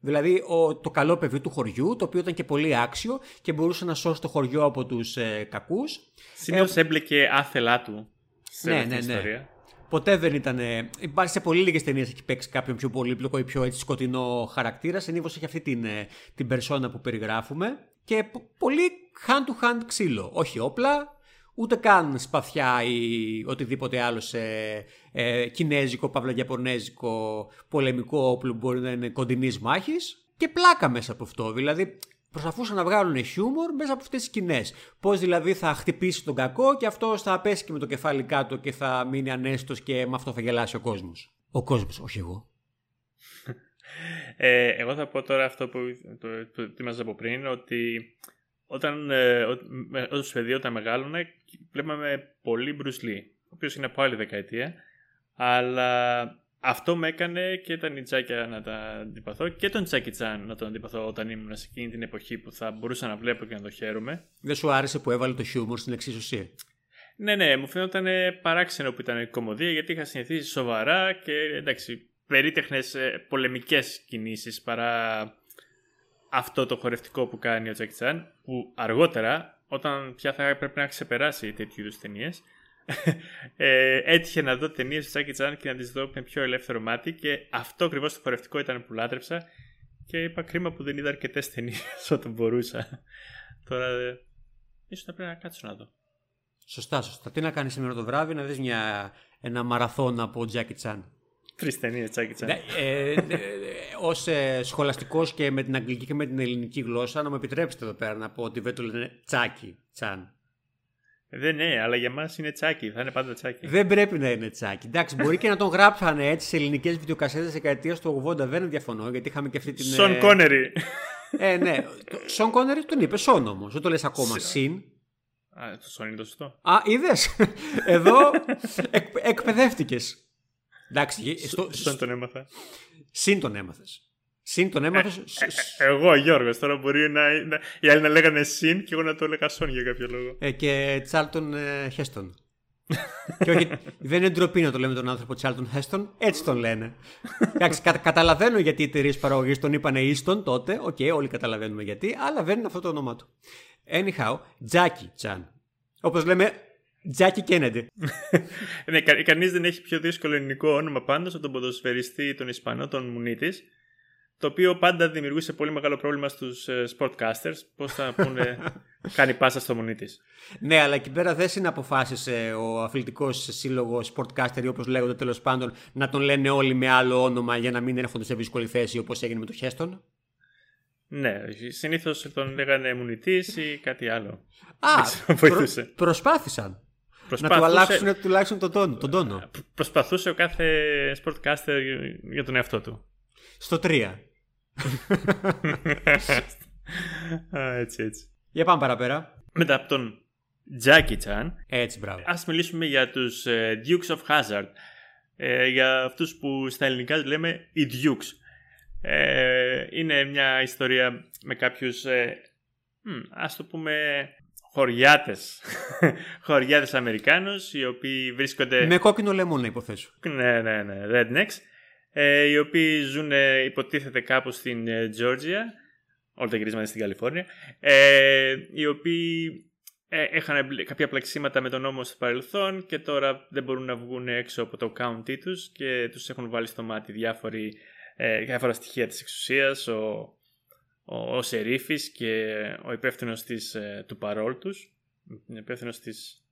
Δηλαδή ο, το καλό παιδί του χωριού, το οποίο ήταν και πολύ άξιο και μπορούσε να σώσει το χωριό από τους ε, κακούς. Συνήθως ε, έμπλεκε άθελά του σε ναι, αυτή ναι, την ναι. ιστορία. Ποτέ δεν ήταν. Υπάρχει σε πολύ λίγες ταινίες έχει παίξει κάποιον πιο πολύπλοκο ή πιο έτσι σκοτεινό χαρακτήρα. Συνήθως έχει αυτή την, ε, την περσόνα που περιγράφουμε. Και πολύ hand to hand ξύλο. Όχι όπλα, ούτε καν σπαθιά ή οτιδήποτε άλλο σε ε, κινέζικο, παυλαγιαπωνέζικο πολεμικό όπλο μπορεί να είναι κοντινής μάχης. Και πλάκα μέσα από αυτό. Δηλαδή, προσπαθούσαν να βγάλουν χιούμορ μέσα από αυτές τις σκηνές. Πώς δηλαδή θα χτυπήσει τον κακό και αυτό θα πέσει και με το κεφάλι κάτω και θα μείνει ανέστος και με αυτό θα γελάσει ο κόσμος. Ο κόσμος, όχι εγώ. Ε, εγώ θα πω τώρα αυτό που το, το, από πριν, ότι όταν, ε, ως παιδί όταν μεγάλωνε, βλέπαμε πολύ Bruce Lee. ο οποίος είναι από άλλη δεκαετία, αλλά αυτό με έκανε και τα νιτζάκια να τα αντιπαθώ και τον Τσάκι Τσάν να τον αντιπαθώ όταν ήμουν σε εκείνη την εποχή που θα μπορούσα να βλέπω και να το χαίρομαι. Δεν σου άρεσε που έβαλε το χιούμορ στην εξίσωσία. Ναι, ναι, μου φαίνονταν παράξενο που ήταν κομμωδία γιατί είχα συνηθίσει σοβαρά και εντάξει, περίτεχνες ε, πολεμικές κινήσεις παρά αυτό το χορευτικό που κάνει ο Τζάκι Τσάν που αργότερα όταν πια θα πρέπει να ξεπεράσει τέτοιου είδους ταινίες. ε, έτυχε να δω ταινίες του Τζάκι Τσάν και να τις δω με πιο ελεύθερο μάτι και αυτό ακριβώς το χορευτικό ήταν που λάτρεψα και είπα κρίμα που δεν είδα αρκετές ταινίες όταν μπορούσα. Τώρα ε, ίσως να πρέπει να κάτσω να δω. Σωστά, σωστά. Τι να κάνεις σήμερα το βράδυ, να δεις ένα μαραθώνα από Τζάκι Τσάν. Τρεις ταινίες, Τζάκι Τσάν. Ναι, ε, ε, Ω ε, σχολαστικός και με την αγγλική και με την ελληνική γλώσσα, να μου επιτρέψετε εδώ πέρα να πω ότι δεν το λένε Τσάκι Τσάν. Δεν ναι, αλλά για μας είναι τσάκι, θα είναι πάντα τσάκι. Δεν πρέπει να είναι τσάκι. Εντάξει, μπορεί και να τον γράψανε έτσι σε ελληνικές βιντεοκασέτες δεκαετίας του 80, δεν διαφωνώ, γιατί είχαμε και αυτή την. Σον Κόνερι. Ε, ναι. Σον Κόνερι τον είπε, Σον όμως. Δεν το λες ακόμα. Συν. Α, το Σον είναι το σωστό. Α, είδες. Εδώ εκ, εκπαιδεύτηκες. Εντάξει. Σον τον έμαθα. Συν τον έμαθες. Συν τον έμαθες. Ε, ε, εγώ, Γιώργος, τώρα μπορεί να, να. Οι άλλοι να λέγανε συν και εγώ να το έλεγα σον για κάποιο λόγο. Ε, και Τσάρλτον Χέστον. και όχι, δεν είναι ντροπή να το λέμε τον άνθρωπο Τσάρλτον Χέστον, έτσι τον λένε. Εντάξει, κα, καταλαβαίνω γιατί οι εταιρείες παραγωγής τον είπαν Ίστον τότε. Οκ, okay, όλοι καταλαβαίνουμε γιατί, αλλά δεν είναι αυτό το όνομά του. Anyhow, Τζάκι Τσάν. Όπως λέμε, Τζάκι Κέννεντι. ναι, κα, Κανείς δεν έχει πιο δύσκολο ελληνικό όνομα πάντως από τον ποδοσφαιριστή τον Ισπανό, τον Μουνίτης, το οποίο πάντα δημιουργούσε πολύ μεγάλο πρόβλημα στους uh, sportcasters. Πώς θα πούνε, κάνει πάσα στο Μουνίτης. Ναι, αλλά εκεί πέρα δεν συναποφάσισε ο αθλητικός σύλλογος sportcaster ή όπως λέγονται τέλος πάντων να τον λένε όλοι με άλλο όνομα για να μην έρχονται σε δύσκολη θέση όπως έγινε με το Χέστον; Ναι, συνήθως τον λέγανε Μουνιτή ή κάτι άλλο. Α, προ, προσπάθησαν. Προσπαθούσε... Να του αλλάξουν τουλάχιστον τον τόνο. Τον τόνο. Προσπαθούσε ο κάθε sportcaster για τον εαυτό του. Στο 3. Α, έτσι, έτσι. Για πάμε παραπέρα. Μετά από τον Jackie Chan. Έτσι, μπράβο. Ας μιλήσουμε για τους uh, Dukes of Hazard. Ε, για αυτούς που στα ελληνικά λέμε οι Dukes. Ε, είναι μια ιστορία με κάποιους, ε, ας το πούμε, χωριάτες. χωριάτες Αμερικάνους, οι οποίοι βρίσκονται... Με κόκκινο λεμόν, να υποθέσω. Ναι, ναι, ναι, rednecks. Ε, οι οποίοι ζουν, ε, υποτίθεται, κάπου στην Τζόρτζια. Όλα τα γυρίσματα στην Καλιφόρνια. Ε, οι οποίοι ε, είχαν κάποια πλαξίματα με τον νόμο στο παρελθόν και τώρα δεν μπορούν να βγουν έξω από το county τους και τους έχουν βάλει στο μάτι διάφοροι, ε, διάφορα στοιχεία της εξουσίας, ο, ο, ο Σερίφης και ο υπεύθυνος ε, του παρόλ τους, υπεύθυνος της...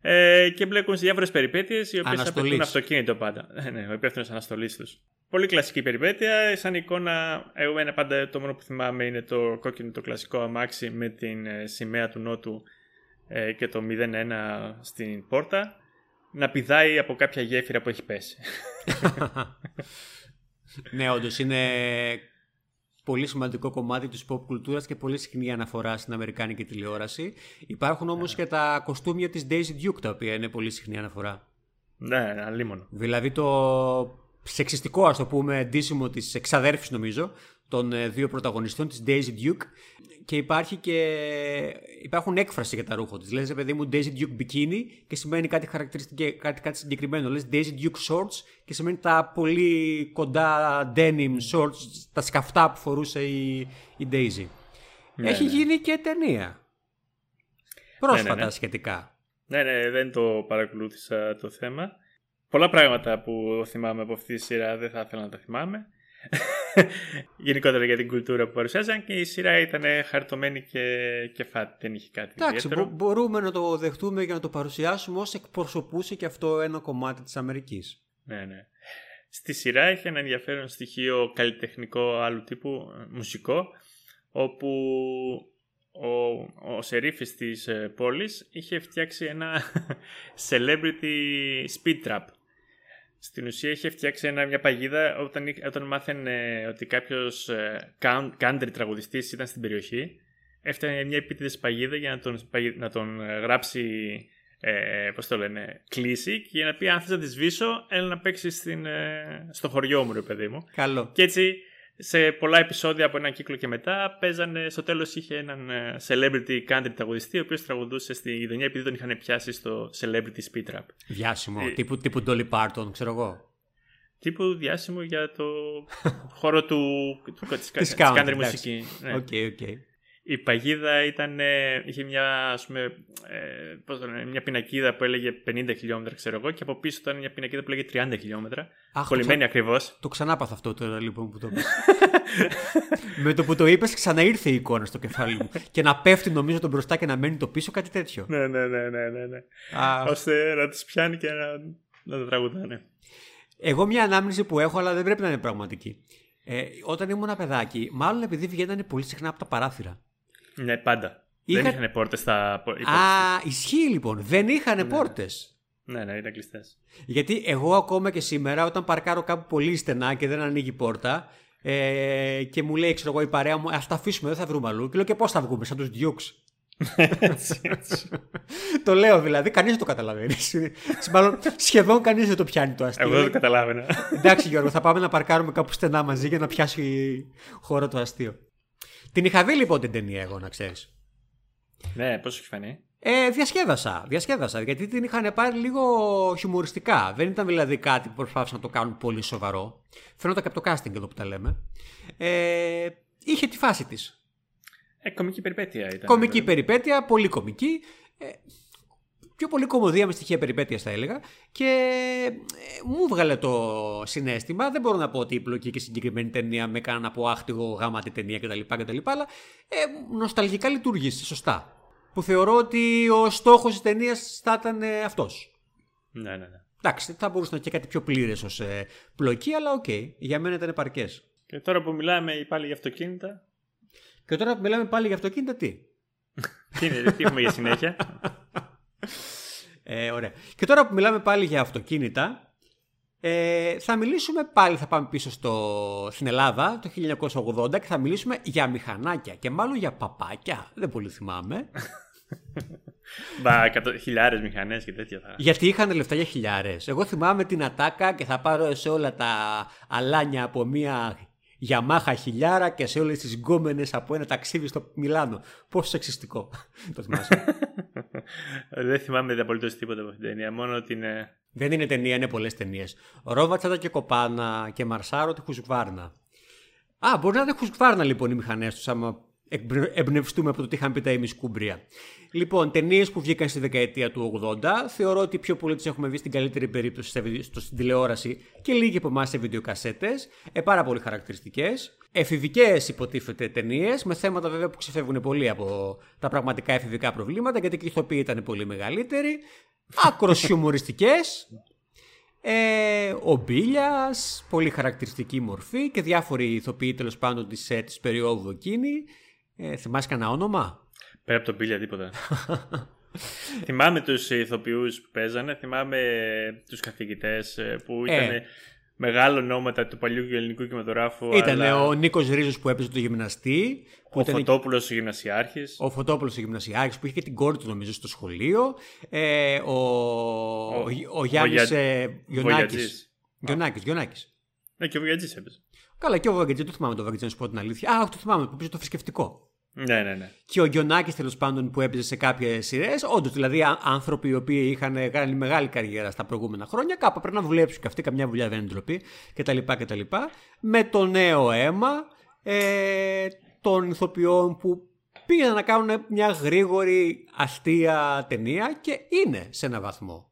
Ε, και μπλέκουν σε διάφορες περιπέτειες οι οποίες απαιτούν αυτοκίνητο πάντα. Ε, ναι, ο υπεύθυνος αναστολής τους. Πολύ κλασική περιπέτεια. Σαν εικόνα, εγώ είναι πάντα το μόνο που θυμάμαι είναι το κόκκινο το κλασικό αμάξι με την ε, σημαία του Νότου ε, και το 01 στην πόρτα να πηδάει από κάποια γέφυρα που έχει πέσει. ναι, όντως είναι πολύ σημαντικό κομμάτι της pop κουλτούρας και πολύ συχνή αναφορά στην Αμερικάνικη τηλεόραση. Υπάρχουν όμως και τα κοστούμια της Daisy Duke τα οποία είναι πολύ συχνή αναφορά. Ναι, ναι αλίμονο. Δηλαδή το σεξιστικό ας το πούμε ντύσιμο της εξαδέρφης νομίζω των ε, δύο πρωταγωνιστών της Daisy Duke και υπάρχει και υπάρχουν έκφραση για τα ρούχα της. Λες παιδί μου Daisy Duke bikini και σημαίνει κάτι χαρακτηριστικό, κάτι, κάτι συγκεκριμένο. Λες Daisy Duke shorts και σημαίνει τα πολύ κοντά denim shorts, τα σκαφτά που φορούσε η, η Daisy. Ναι, Έχει ναι. γίνει και ταινία. Πρόσφατα ναι, ναι, σχετικά. Ναι, ναι, δεν το παρακολούθησα το θέμα. Πολλά πράγματα που θυμάμαι από αυτή τη σειρά δεν θα ήθελα να τα θυμάμαι. Γενικότερα για την κουλτούρα που παρουσιάζαν και η σειρά ήταν χαρτωμένη και, και φάτη. Δεν είχε κάτι Εντάξει, μπορούμε να το δεχτούμε και να το παρουσιάσουμε ως εκπροσωπούσε και αυτό ένα κομμάτι της Αμερικής. Ναι, ναι. Στη σειρά έχει ένα ενδιαφέρον στοιχείο καλλιτεχνικό άλλου τύπου, μουσικό, όπου ο, ο σερίφης της ε, πόλης είχε φτιάξει ένα celebrity speed trap στην ουσία είχε φτιάξει ένα, μια παγίδα όταν, όταν μάθαινε ότι κάποιος country τραγουδιστής ήταν στην περιοχή. Έφτανε μια επίτηδες παγίδα για να τον, να τον ε, γράψει ε, πώς το λένε, κλήση και για να πει αν θες να τη σβήσω, έλα να παίξεις ε, στο χωριό μου, ρε παιδί μου. Καλό. Και έτσι σε πολλά επεισόδια από έναν κύκλο και μετά παίζανε, στο τέλος είχε έναν ε, celebrity country τραγουδιστή ο οποίος τραγουδούσε στη γειτονιά επειδή τον είχαν πιάσει στο celebrity speed trap. Διάσημο, Ε, τύπου, τύπου Dolly Parton, ξέρω εγώ. Τύπου διάσημο για το χώρο του, του, της, Της της country, country εντάξει. μουσική. Ναι. Οκ, οκ. Η παγίδα ήταν, ε, είχε μια, ας πούμε, ε, πώς το λένε, μια πινακίδα που έλεγε 50 χιλιόμετρα, ξέρω εγώ, και από πίσω ήταν μια πινακίδα που έλεγε 30 χιλιόμετρα. Αχ, κολλημένη το, ακριβώς. το ξανάπαθα αυτό τώρα λοιπόν που το είπες. Με το που το είπες ξαναήρθε η εικόνα στο κεφάλι μου. και να πέφτει νομίζω το μπροστά και να μένει το πίσω, κάτι τέτοιο. Ναι, ναι, ναι, ναι, ναι. ναι. Α, Ώστε να τους πιάνει και να, να τα τραγουδάνε. Εγώ μια ανάμνηση που έχω, αλλά δεν πρέπει να είναι πραγματική. Ε, όταν ήμουν ένα παιδάκι, μάλλον επειδή βγαίνανε πολύ συχνά από τα παράθυρα. Ναι, πάντα. Είχα- Δεν είχαν πόρτες στα... οι πόρτες- Α, ισχύει λοιπόν. Δεν είχαν πόρτες. Ναι, ναι, ήταν κλειστές. Γιατί εγώ ακόμα και σήμερα, όταν παρκάρω κάπου πολύ στενά και δεν ανοίγει η πόρτα, ε, και μου λέει, ξέρω εγώ, η παρέα μου, ας τα αφήσουμε, δεν θα βρούμε αλλού. Και λέω, και πώς θα βγούμε, σαν τους Dukes. έτσι, έτσι. το λέω δηλαδή, κανείς δεν το καταλαβαίνει. Μάλλον σχεδόν κανείς δεν το πιάνει το αστείο. Εγώ δεν το καταλάβαινα. Εντάξει Γιώργο, θα πάμε να παρκάρουμε κάπου στενά μαζί για να πιάσει χώρο το αστείο. Την είχα δει λοιπόν την ταινία εγώ, να ξέρεις. ναι, πώς έχει φανεί; Ε, διασκέδασα, διασκέδασα, γιατί την είχαν πάρει λίγο χιουμοριστικά. Δεν ήταν δηλαδή κάτι που προσπάθησαν να το κάνουν πολύ σοβαρό. Φαίνονταν και από το casting εδώ που τα λέμε. Ε, είχε τη φάση της. Ε, κομική περιπέτεια ήταν. Κομική βέβαια. περιπέτεια, πολύ κομική. Ε, πιο πολύ κωμωδία με στοιχεία περιπέτειας θα έλεγα. Και ε, μου βγάλε το συναίσθημα. Δεν μπορώ να πω ότι η πλοκή και η συγκεκριμένη ταινία με έκανε να πω αχ τι γαμάτη ταινία κτλ. κτλ αλλά ε, νοσταλγικά λειτούργησε σωστά. Που θεωρώ ότι ο στόχος της ταινίας θα ήταν ε, αυτός. Ναι, ναι, ναι. Εντάξει, θα μπορούσε να είναι και κάτι πιο πλήρες ως ε, πλοκή, αλλά οκ. Για μένα ήταν επαρκές. Και τώρα που μιλάμε πάλι για αυτοκίνητα, Και τώρα που μιλάμε πάλι για αυτοκίνητα, τι; τι, είναι, τι έχουμε για συνέχεια; Ε, ωραία. Και τώρα που μιλάμε πάλι για αυτοκίνητα, ε, θα μιλήσουμε πάλι, θα πάμε πίσω στο, στην Ελλάδα το 1980 και θα μιλήσουμε για μηχανάκια και μάλλον για παπάκια. Δεν πολύ θυμάμαι. Μπα, εκατό- χιλιάρες μηχανές και τέτοια θα. γιατί είχαν λεφτά για χιλιάρες. Εγώ θυμάμαι την ατάκα και θα πάρω σε όλα τα αλάνια από μια Yamaha χιλιάρα και σε όλες τις γκόμενες από ένα ταξίδι στο Μιλάνο. Πόσο σεξιστικό. το θυμάσαι. Δεν θυμάμαι απολύτως τίποτα από αυτήν την ταινία. Μόνο ότι είναι. Δεν είναι ταινία, είναι πολλές ταινίες. Ρόβατσατα και κοπάνα και Μαρσάρο τη Χουσγκβάρνα. Α, μπορεί να είναι Χουσγκβάρνα λοιπόν οι μηχανές τους, άμα εμπνε- εμπνευστούμε από το τι είχαν πει τα ημισκούμπρια. Λοιπόν, ταινίες που βγήκαν στη δεκαετία του 80, θεωρώ ότι πιο πολύ τις έχουμε δει στην καλύτερη περίπτωση σε βιδε- στο- στην τηλεόραση και λίγοι από εμάς σε βιντεοκασέτες. Ε, πάρα πολύ χαρακτηριστικές. Εφηβικές υποτίθεται ταινίες, με θέματα βέβαια που ξεφεύγουν πολύ από τα πραγματικά εφηβικά προβλήματα, γιατί και οι ηθοποιοί ήταν πολύ μεγαλύτεροι. Άκρος χιουμοριστικές. Ε, ο Μπίλιας, πολύ χαρακτηριστική μορφή και διάφοροι ηθοποιοί τέλος πάντων της, ε, της περίοδου εκείνη. Ε, θυμάσαι κανένα όνομα; Πέρα από τον πίλια τίποτα. θυμάμαι τους ηθοποιούς που παίζανε, θυμάμαι τους καθηγητές ε, που Ε. ήταν μεγάλο ονόματα του παλιού ελληνικού κινηματογράφου. Ήταν αλλά ο Νίκος Ρίζος που έπαιζε το γυμναστή. Που ο ήταν Φωτόπουλος ο γυμνασιάρχης. ο Φωτόπουλος ο γυμνασιάρχης που είχε και την κόρη του νομίζω στο σχολείο. Ε, ο, ο, ο Γιάννης Βογια- ε, Γιονάκης. Βογιατζής. Γιονάκης, Γιονάκης. Ναι, και ο Βογιατζής έπαιζε. Καλά και ο Βαγγετζή, δεν το θυμάμαι το Βαγγετζή να σου πω την αλήθεια. Α, όχι, το θυμάμαι που έπαιζε το θρησκευτικό. Ναι, ναι, ναι. και ο Γιονάκης τέλος πάντων που έπαιζε σε κάποιες σειρές. Όντως δηλαδή α- άνθρωποι οι οποίοι είχαν κάνει μεγάλη καριέρα στα προηγούμενα χρόνια, κάπου πρέπει να δουλέψουν και αυτοί, καμιά δουλειά δεν είναι ντροπή κτλ. κτλ. Με το νέο αίμα ε, των ηθοποιών που πήγαν να κάνουν μια γρήγορη αστεία ταινία και είναι σε ένα βαθμό.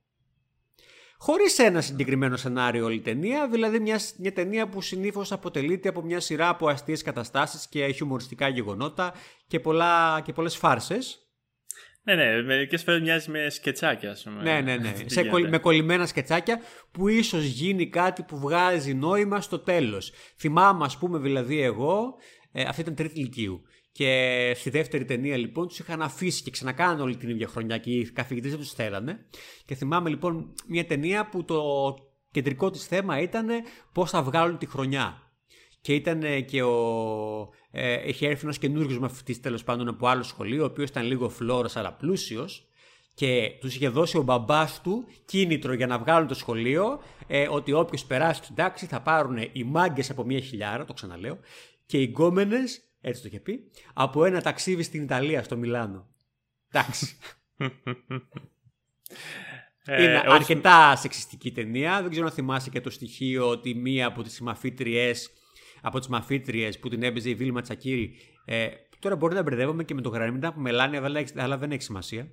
Χωρίς ένα συγκεκριμένο σενάριο όλη η ταινία, δηλαδή μια, μια ταινία που συνήθως αποτελείται από μια σειρά από αστείες καταστάσεις και χιουμοριστικά γεγονότα και, πολλά, και πολλές φάρσες. Ναι, ναι, μερικές φορές μοιάζει με σκετσάκια, ας πούμε. Ναι, ναι, ναι. Τι Σε, γίνεται. κολλη- με κολλημένα σκετσάκια που ίσως γίνει κάτι που βγάζει νόημα στο τέλος. Θυμάμαι, ας πούμε, δηλαδή εγώ, ε, αυτή ήταν τρίτη ηλικίου. Και στη δεύτερη ταινία λοιπόν τους είχαν αφήσει και ξανακάνανε όλη την ίδια χρονιά και οι καθηγητές δεν τους θέλανε. Και θυμάμαι λοιπόν μια ταινία που το κεντρικό της θέμα ήταν πώς θα βγάλουν τη χρονιά. Και ήταν ε, και ο. Ε, είχε έρθει ένας καινούριο μαθητής τέλος πάντων από άλλο σχολείο, ο οποίος ήταν λίγο φλόρος αλλά πλούσιος. Και τους είχε δώσει ο μπαμπάς του κίνητρο για να βγάλουν το σχολείο ε, ότι όποιος περάσει στην τάξη θα πάρουν οι μάγκες από μία χιλιάρα, το ξαναλέω, και οι γκόμενες, έτσι το είχε πει, από ένα ταξίδι στην Ιταλία, στο Μιλάνο. Εντάξει. Ε, Είναι όχι- αρκετά σεξιστική ταινία. Δεν ξέρω αν θυμάσαι και το στοιχείο ότι μία από τις μαφήτριες, από τις μαφήτριες που την έπαιζε η Βίλμα Τσακύρη, ε, τώρα μπορεί να μπερδεύομαι και με το γραμμίνα που μελάνια, αλλά, έχει- αλλά δεν έχει σημασία.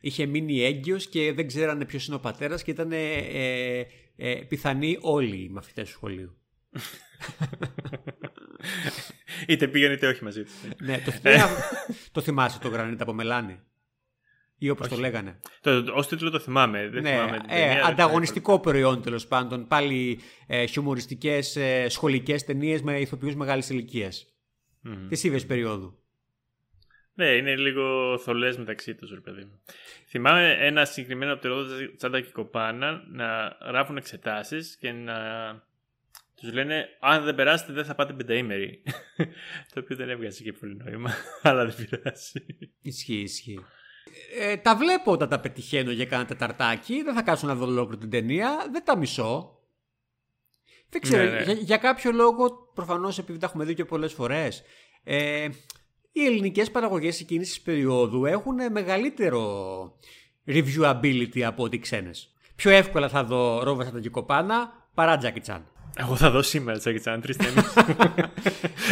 Είχε μείνει έγκυος και δεν ξέρανε ποιος είναι ο πατέρας και ήταν ε, ε, ε, πιθανοί όλοι οι μαθητές του σχολείου. Είτε πήγαινε είτε όχι μαζί του. ναι, το, θυμά- το θυμάσαι το γρανίτα από μελάνι. Ή όπως το Όχι. λέγανε; Το, ως τίτλο το θυμάμαι. Δεν ναι, θυμάμαι την ε, ταινία, δεν ανταγωνιστικό προϊόν τέλος πάντων. Πάλι ε, χιουμοριστικές ε, σχολικές ταινίες με ηθοποιούς μεγάλης ηλικίας. Μμμ. Τη ίδια περίοδου; Ναι, είναι λίγο θολές μεταξύ τους, ρε παιδί μου. Θυμάμαι ένα συγκεκριμένο από το Ρόδο Τσάντα και Κοπάνα να γράφουν εξετάσεις και να τους λένε Αν δεν περάσετε, δεν θα πάτε πενταήμερη. το οποίο δεν έβγαζε και πολύ νόημα, αλλά δεν πειράζει. Ισχύει, ισχύει. Ε, τα βλέπω όταν τα πετυχαίνω για κάνα τεταρτάκι. Δεν θα κάτσω να δω ολόκληρη την ταινία. Δεν τα μισώ. Δεν ξέρω. Ναι, ναι. Για, για κάποιο λόγο, προφανώς επειδή τα έχουμε δει και πολλές φορές, ε, οι ελληνικές παραγωγές εκείνης της περίοδου έχουν μεγαλύτερο reviewability από ό,τι ξένες. Πιο εύκολα θα δω Ρόβα Σάντα και Κοπάνα παρά Τζάκι Τσάν. Εγώ θα δω σήμερα Τζάκι Τσάν τρεις ταινίες.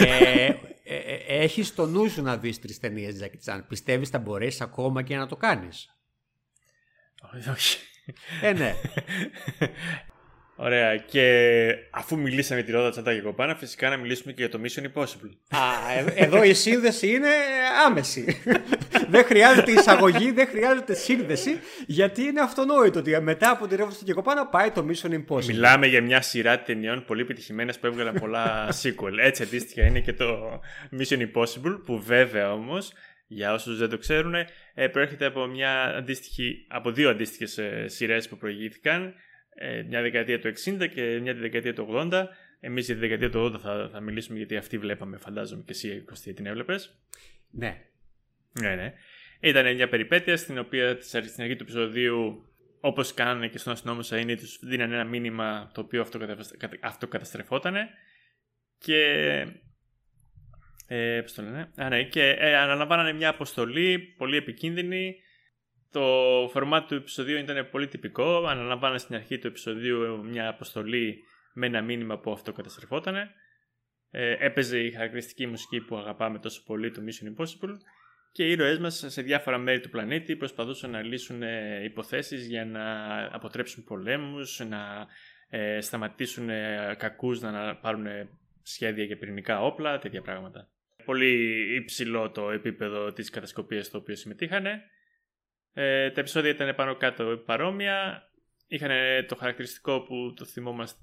ε, ε, ε, έχεις στο νου σου να δεις τρεις ταινίες Τζάκι Τσάν. Πιστεύεις θα μπορέσεις ακόμα και να το κάνεις; όχι. Ε, ναι. Ωραία. Και αφού μιλήσαμε για τη Ρόδα Τσάντα και Κοπάνα, φυσικά να μιλήσουμε και για το Mission Impossible. Α, ε, εδώ η σύνδεση είναι άμεση. δεν χρειάζεται εισαγωγή, δεν χρειάζεται σύνδεση, γιατί είναι αυτονόητο ότι μετά από τη ρεύση και κοπάνα πάει το Mission Impossible. Μιλάμε για μια σειρά ταινιών πολύ επιτυχημένες που έβγαλαν πολλά sequel. Έτσι αντίστοιχα είναι και το Mission Impossible, που βέβαια όμως, για όσους δεν το ξέρουν, ε, προέρχεται από, μια αντίστοιχη, από δύο αντίστοιχες σειρές που προηγήθηκαν. Ε, μια δεκαετία του 60 και μια τη δεκαετία του 80. Εμείς για τη δεκαετία του 80 θα, θα μιλήσουμε γιατί αυτή βλέπαμε, φαντάζομαι και εσύ Κωστή την έβλεπες. Ναι. Ναι, ναι. Ήταν μια περιπέτεια στην οποία στην αρχή του επεισοδίου, όπως κάνανε και στον αστυνόμο Σαΐνη, τους δίνανε ένα μήνυμα το οποίο αυτοκατα- αυτοκαταστρεφόταν. Και. Ε, πώς το λένε. Α, ναι, και ε, αναλαμβάνανε μια αποστολή πολύ επικίνδυνη. Το φορμάτι του επεισοδίου ήταν πολύ τυπικό. Αναλαμβάνανε στην αρχή του επεισοδίου μια αποστολή με ένα μήνυμα που αυτοκαταστρεφόταν. Ε, έπαιζε η χαρακτηριστική μουσική που αγαπάμε τόσο πολύ του Mission Impossible και οι ήρωές μας σε διάφορα μέρη του πλανήτη προσπαθούσαν να λύσουν ε, υποθέσεις για να αποτρέψουν πολέμους, να ε, σταματήσουν ε, κακούς να, να πάρουν ε, σχέδια για πυρηνικά όπλα, τέτοια πράγματα. Πολύ υψηλό το επίπεδο της κατασκοπίας στο οποίο συμμετείχαν. Ε, τα επεισόδια ήταν πάνω κάτω παρόμοια. Είχαν το χαρακτηριστικό που το θυμόμαστε,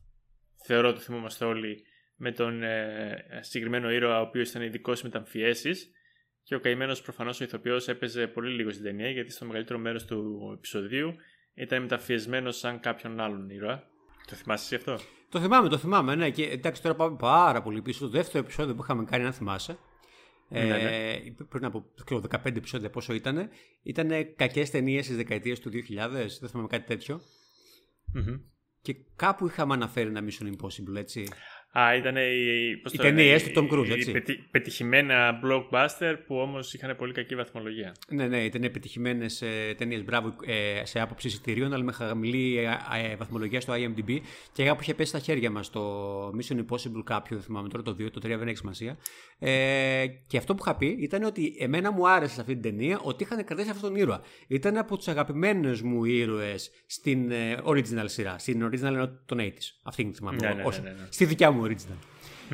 θεωρώ το θυμόμαστε όλοι, με τον ε, συγκεκριμένο ήρωα ο οποίος ήταν ειδικός σε μεταμφιέσεις και ο καημένος προφανώς ο ηθοποιός έπαιζε πολύ λίγο στην ταινία γιατί στο μεγαλύτερο μέρος του επεισοδίου ήταν μεταφιεσμένο σαν κάποιον άλλον ήρωα. Το θυμάσαι εσύ αυτό; Το θυμάμαι, το θυμάμαι, ναι. Και εντάξει, τώρα πάμε πάρα πολύ πίσω. Το δεύτερο επεισόδιο που είχαμε κάνει, αν θυμάσαι. Ναι, Ε, πριν από ξέρω, 15 επεισόδια πόσο ήταν, ήταν κακές ταινίες τη δεκαετία του 2000, δεν θυμάμαι κάτι τέτοιο. Μμμ. Και κάπου είχαμε αναφέρει ένα Mission Impossible, έτσι. Α, ήταν οι, πώς Οι το λένε, ταινίες του Tom οι- Cruise, οι έτσι. πετυ- πετυχημένα blockbuster που όμως είχαν πολύ κακή βαθμολογία. Ναι, ναι, ήταν επιτυχημένες ε, ταινίες. Μπράβο ε, σε άποψη εισιτηρίων, αλλά με χαμηλή ε, ε, βαθμολογία στο IMDb. Και κάπου είχε πέσει στα χέρια μας το Mission Impossible κάποιο, δεν θυμάμαι τώρα το 2, το 3 δεν έχει σημασία. Ε, και αυτό που είχα πει ήταν ότι εμένα μου άρεσε σε αυτή την ταινία ότι είχαν κρατήσει αυτόν τον ήρωα. Ήταν από τους αγαπημένους μου ήρωες στην ε, original σειρά. Στην original ενώ των 80s. Αυτή είναι θυμάμαι. Ναι, εγώ, ναι, όχι, ναι, ναι, ναι. Στη δικιά μου original.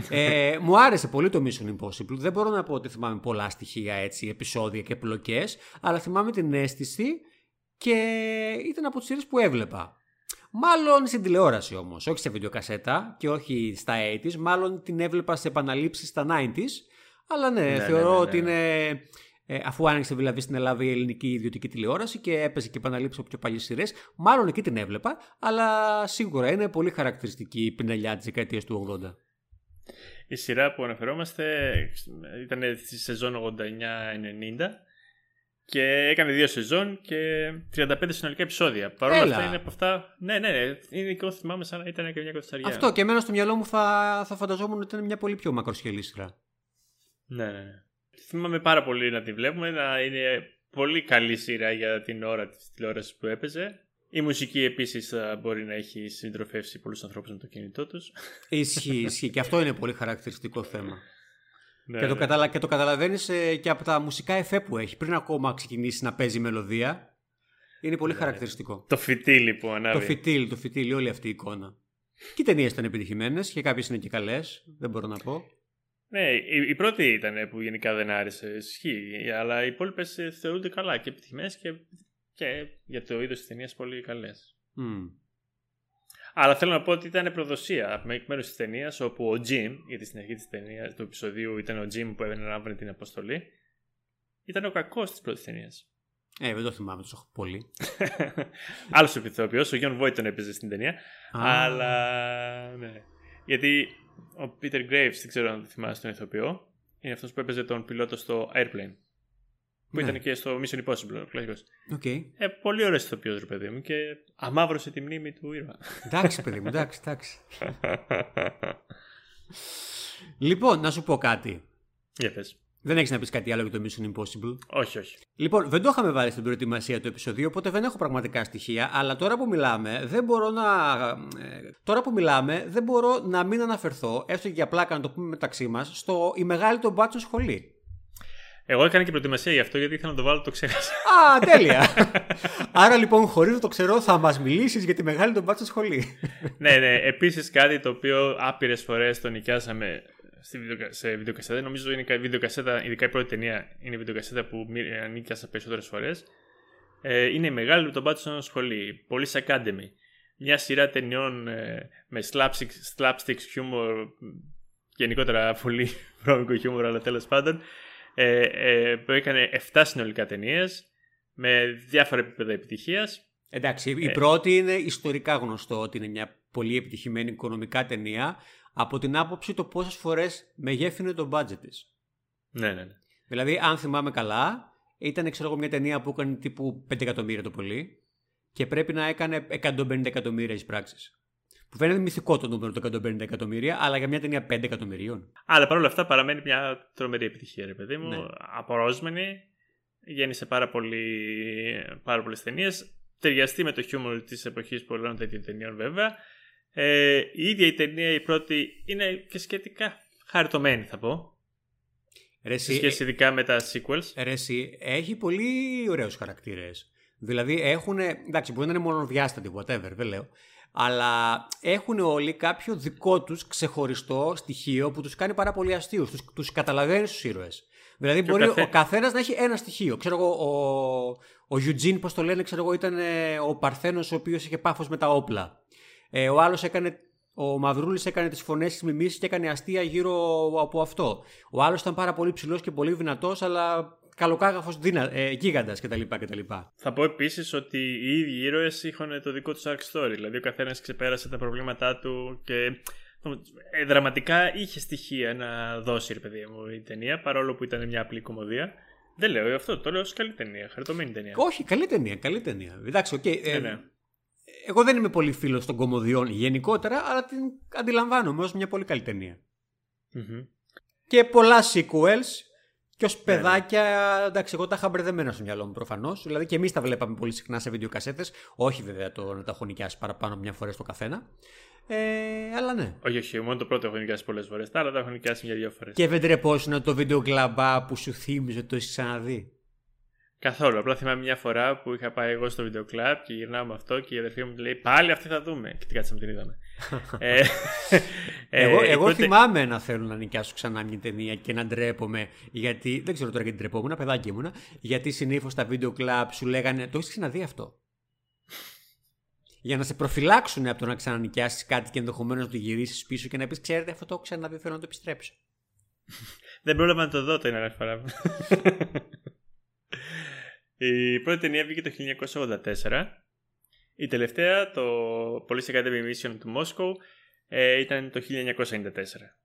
ε, μου άρεσε πολύ το Mission Impossible. Δεν μπορώ να πω ότι θυμάμαι πολλά στοιχεία έτσι, επεισόδια και πλοκές, αλλά θυμάμαι την αίσθηση και ήταν από τις σειρές που έβλεπα. Μάλλον στην τηλεόραση όμως, όχι σε βιντεοκασέτα και όχι στα 80s, μάλλον την έβλεπα σε επαναλήψεις στα 90s. Αλλά ναι, ναι, θεωρώ ναι, ναι. ότι είναι. Ε, αφού άνοιξε δηλαδή στην Ελλάδα η ελληνική ιδιωτική τηλεόραση και έπαιζε και επαναλήψει από πιο παλιές σειρές, μάλλον εκεί την έβλεπα, αλλά σίγουρα είναι πολύ χαρακτηριστική η πινελιά της δεκαετίας του 80. Η σειρά που αναφερόμαστε ήταν στη σεζόν 89-90 Και έκανε δύο σεζόν και 35 συνολικά επεισόδια. Παρ' όλα Έλα. αυτά είναι από αυτά. Ναι, ναι, ναι. Είναι εγώ θυμάμαι σαν να ήταν και μια κοτσαριά. Αυτό και εμένα στο μυαλό μου θα, θα φανταζόμουν ότι ήταν μια πολύ πιο μακροσχελή σειρά. Ναι, ναι, ναι. Θυμάμαι πάρα πολύ να τη βλέπουμε. Να είναι πολύ καλή σειρά για την ώρα της τηλεόρασης που έπαιζε. Η μουσική επίσης μπορεί να έχει συντροφεύσει πολλούς ανθρώπους με το κινητό τους. Ισχύει, ισχύει. και αυτό είναι πολύ χαρακτηριστικό θέμα. ναι, και, το ναι. καταλα... και το καταλαβαίνεις και από τα μουσικά εφέ που έχει. Πριν ακόμα ξεκινήσει να παίζει μελωδία, είναι πολύ χαρακτηριστικό. Το φυτίλι που ανάβει. Το φυτίλ, το φυτίλ, όλη αυτή η εικόνα. Και οι ταινίες ήταν επιτυχημένες και κάποιες είναι και καλές, δεν μπορώ να πω. Ναι, η, η πρώτη ήταν που γενικά δεν άρεσε. Ισχύει. Αλλά οι υπόλοιπες θεωρούνται καλά και επιτυχημένε και, και για το είδος της ταινίας πολύ καλές. Μμ. Αλλά θέλω να πω ότι ήταν προδοσία από εκ μέρους της ταινίας όπου ο Jim, γιατί στην αρχή της ταινίας, του επεισοδίου ήταν ο Jim που έβαινε την αποστολή, ήταν ο κακός της πρώτης ταινίας. Ε, δεν το θυμάμαι τόσο πολύ. Άλλος ηθοποιός, ο Τζον Βόιτ τον έπαιζε στην ταινία. Α. Αλλά. Ναι. Γιατί ο Peter Graves, δεν ξέρω αν το θυμάσαι τον ηθοποιό, είναι αυτός που έπαιζε τον πιλότο στο Airplane. Που Ναι. ήταν και στο Mission Impossible, ο κλασικός. Οκ. Ε, πολύ ωραίος ηθοποιός, ρε παιδί μου, και αμαύρωσε τη μνήμη του ήρωα. Εντάξει, παιδί μου, εντάξει, εντάξει. Λοιπόν, να σου πω κάτι. Για πες. Δεν έχεις να πεις κάτι άλλο για το Mission Impossible; Όχι, όχι. Λοιπόν, δεν το είχαμε βάλει στην προετοιμασία του επεισοδίου, οπότε δεν έχω πραγματικά στοιχεία. Αλλά τώρα που μιλάμε, δεν μπορώ να. ε, Τώρα που μιλάμε, δεν μπορώ να μην αναφερθώ, έστω και για πλάκα να το πούμε μεταξύ μας, στο η μεγάλη των μπάτσων σχολή. Εγώ έκανα και προετοιμασία γι' αυτό γιατί ήθελα να το βάλω, το ξέχασα. Α, τέλεια! Άρα λοιπόν, χωρίς να το ξέρω, θα μας μιλήσεις για τη μεγάλη των μπάτσων σχολή. ναι, ναι. Επίσης κάτι το οποίο άπειρες φορές το νοικιάσαμε στη βιντεοκα- σε βιντεοκασέτα. Νομίζω είναι η βιντεοκασέτα, ειδικά η πρώτη ταινία, είναι η βιντεοκασέτα που μη- ε, νοικιάσα περισσότερες φορές. Ε, είναι η μεγάλη των μπάτσων σχολή. Police Academy. Μια σειρά ταινιών ε, με slapstick, slapstick humor, γενικότερα πολύ βρώμικο χιούμορ, αλλά τέλος πάντων. Ε, ε, που έκανε 7 συνολικά ταινίες με διάφορα επίπεδα επιτυχίας. Εντάξει, η Ε. πρώτη είναι ιστορικά γνωστό ότι είναι μια πολύ επιτυχημένη οικονομικά ταινία από την άποψη το πόσες φορές μεγέθυνε το budget της. Ναι, ναι, ναι. Δηλαδή, αν θυμάμαι καλά, ήταν ξέρω εγώ, μια ταινία που έκανε τύπου 5 εκατομμύρια το πολύ και πρέπει να έκανε 150 εκατομμύρια ει πράξεις. Που φαίνεται μυθικό το νούμερο των 150 εκατομμύρια, αλλά για μια ταινία 5 εκατομμυρίων. Αλλά παρόλα αυτά παραμένει μια τρομερή επιτυχία, ρε παιδί μου. Ναι. Απορόσμενη. Γέννησε πάρα, πολύ, πάρα πολλές ταινίες. Ταιριαστεί με το χιούμορ της εποχής πολλών τέτοιων ταινιών βέβαια. Ε, η ίδια η ταινία η πρώτη είναι και σχετικά χαριτωμένη θα πω. Ρε, Σε εσύ, σχέση ειδικά με τα sequels. ε, ρε, εσύ, έχει πολύ ωραίους χαρακτήρες. Δηλαδή έχουν. Εντάξει, μπορεί να είναι μονοδιάστατοι, whatever, δεν λέω. Αλλά έχουν όλοι κάποιο δικό τους ξεχωριστό στοιχείο που τους κάνει πάρα πολύ αστείους. Του τους καταλαβαίνεις τους ήρωες. Δηλαδή, Και ο μπορεί ο, καθέ- καθένας να έχει ένα στοιχείο. Ξέρω εγώ, ο, ο Eugene, πώς το λένε, ξέρω εγώ, ήταν ε, ο Παρθένος ο οποίος είχε πάφος με τα όπλα. Ε, ο άλλος έκανε. Ο Μαυρούλης έκανε τις φωνές της μιμήσει και έκανε αστεία γύρω από αυτό. Ο άλλος ήταν πάρα πολύ ψηλός και πολύ δυνατός, αλλά καλοκάγαφος ε, γίγαντας κτλ. κτλ. Θα πω επίσης ότι οι ίδιοι ήρωες είχαν το δικό τους arc story. Δηλαδή, ο καθένας ξεπέρασε τα προβλήματά του και ε, δραματικά είχε στοιχεία να δώσει, ρε παιδί μου, η ταινία, παρόλο που ήταν μια απλή κωμωδία. Δεν λέω αυτό, το λέω ως καλή ταινία, χαριτωμένη ταινία. Όχι, καλή ταινία, καλή ταινία. Εντάξει, οκ. ε, Ναι, ναι. Εγώ δεν είμαι πολύ φίλος των κωμωδιών γενικότερα, αλλά την αντιλαμβάνομαι ως μια πολύ καλή ταινία. Μμμ. Και πολλά sequels. Και ως Ναι, παιδάκια, εντάξει, εγώ τα είχα μπερδεμένα στο μυαλό μου προφανώς. Δηλαδή και εμείς τα βλέπαμε πολύ συχνά σε βιντεοκασέτες. Όχι βέβαια το να τα έχω νοικιάσει παραπάνω μια φορά στο καθένα. Ε, αλλά ναι. Όχι, όχι, μόνο το πρώτο έχω νοικιάσει πολλές φορές. Τα άλλα τα έχω νοικιάσει μια-δυο φορές. Και δεν τρεπόσουν το βίντεο κλαμπά που σου θύμιζε ότι το έχεις ξαναδεί; Καθόλου. Απλά θυμάμαι μια φορά που είχα πάει εγώ στο βίντεο κλαμπ και γυρνάω με αυτό και η αδερφή μου μου λέει Πάλι αυτή θα δούμε. Και την κάτσαμε την είδαμε. ε, ε, εγώ η εγώ πρώτη- θυμάμαι να θέλω να νοικιάσω ξανά μια ταινία και να ντρέπομαι. Γιατί. Δεν ξέρω τώρα γιατί ντρεπόμουν, παιδάκι ήμουνα. Γιατί συνήθως στα βίντεο κλαμπ σου λέγανε Το έχεις ξαναδεί αυτό; Για να σε προφυλάξουν από το να ξανανοικιάσεις κάτι και ενδεχομένως να το γυρίσεις πίσω και να πεις: Ξέρετε, αυτό το έχω ξαναδεί, θέλω να το επιστρέψω. Δεν πρόλαβα να το δω την άλλη φορά. η πρώτη ταινία βγήκε το 1984. Η τελευταία, το Police Academy Mission του Μόσκου, ε, ήταν το 1994.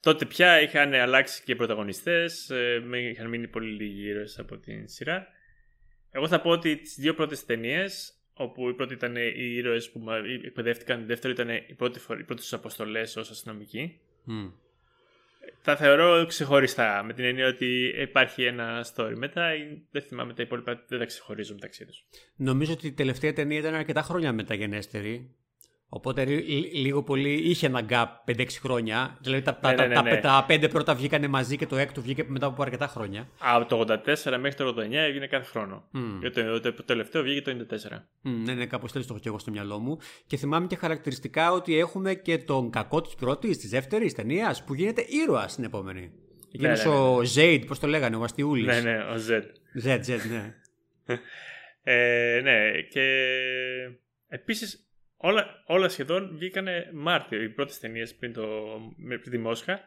Τότε πια είχαν αλλάξει και οι πρωταγωνιστές, ε, με- είχαν μείνει πολύ λίγοι ήρωες από την σειρά Εγώ θα πω ότι τις δύο πρώτες ταινίες, όπου η πρώτη ήταν οι ήρωες που μα- εκπαιδεύτηκαν, η δεύτερη ήταν οι πρώτε οι πρώτες τους αποστολές ως αστυνομικοί. Μμ. Τα θεωρώ ξεχωριστά, με την έννοια ότι υπάρχει ένα story. Μετά ε, δεν θυμάμαι τα υπόλοιπα, δεν τα ξεχωρίζω μεταξύ τους. Νομίζω ότι η τελευταία ταινία ήταν αρκετά χρόνια μεταγενέστερη. Οπότε λι- λι- λίγο πολύ είχε ένα gap 5-6 χρόνια. Δηλαδή τα, τα, Ναι, ναι, ναι, τα, ναι. τα, τα πέντε πρώτα βγήκανε μαζί και το έκτο βγήκε μετά από αρκετά χρόνια. Από το 84 μέχρι το 89 έβγαινε κάθε χρόνο. Μμ. Και το, το, το τελευταίο βγήκε το 94. Μμ, ναι, ναι, κάπως έτσι το έχω και εγώ στο μυαλό μου. Και θυμάμαι και χαρακτηριστικά ότι έχουμε και τον κακό της πρώτης, της δεύτερης ταινίας, που γίνεται ήρωας στην επόμενη. Εκείνος ναι, ναι, ο Ζέιντ, πώς το λέγανε, ο Αστιούλη. Ναι, ναι, ο Z. Ζετ, Ζετ, ναι. Ε, ναι, και επίσης όλα, όλα σχεδόν βγήκανε Μάρτιο. Οι πρώτες ταινίες πριν, το, με- πριν τη Μόσχα.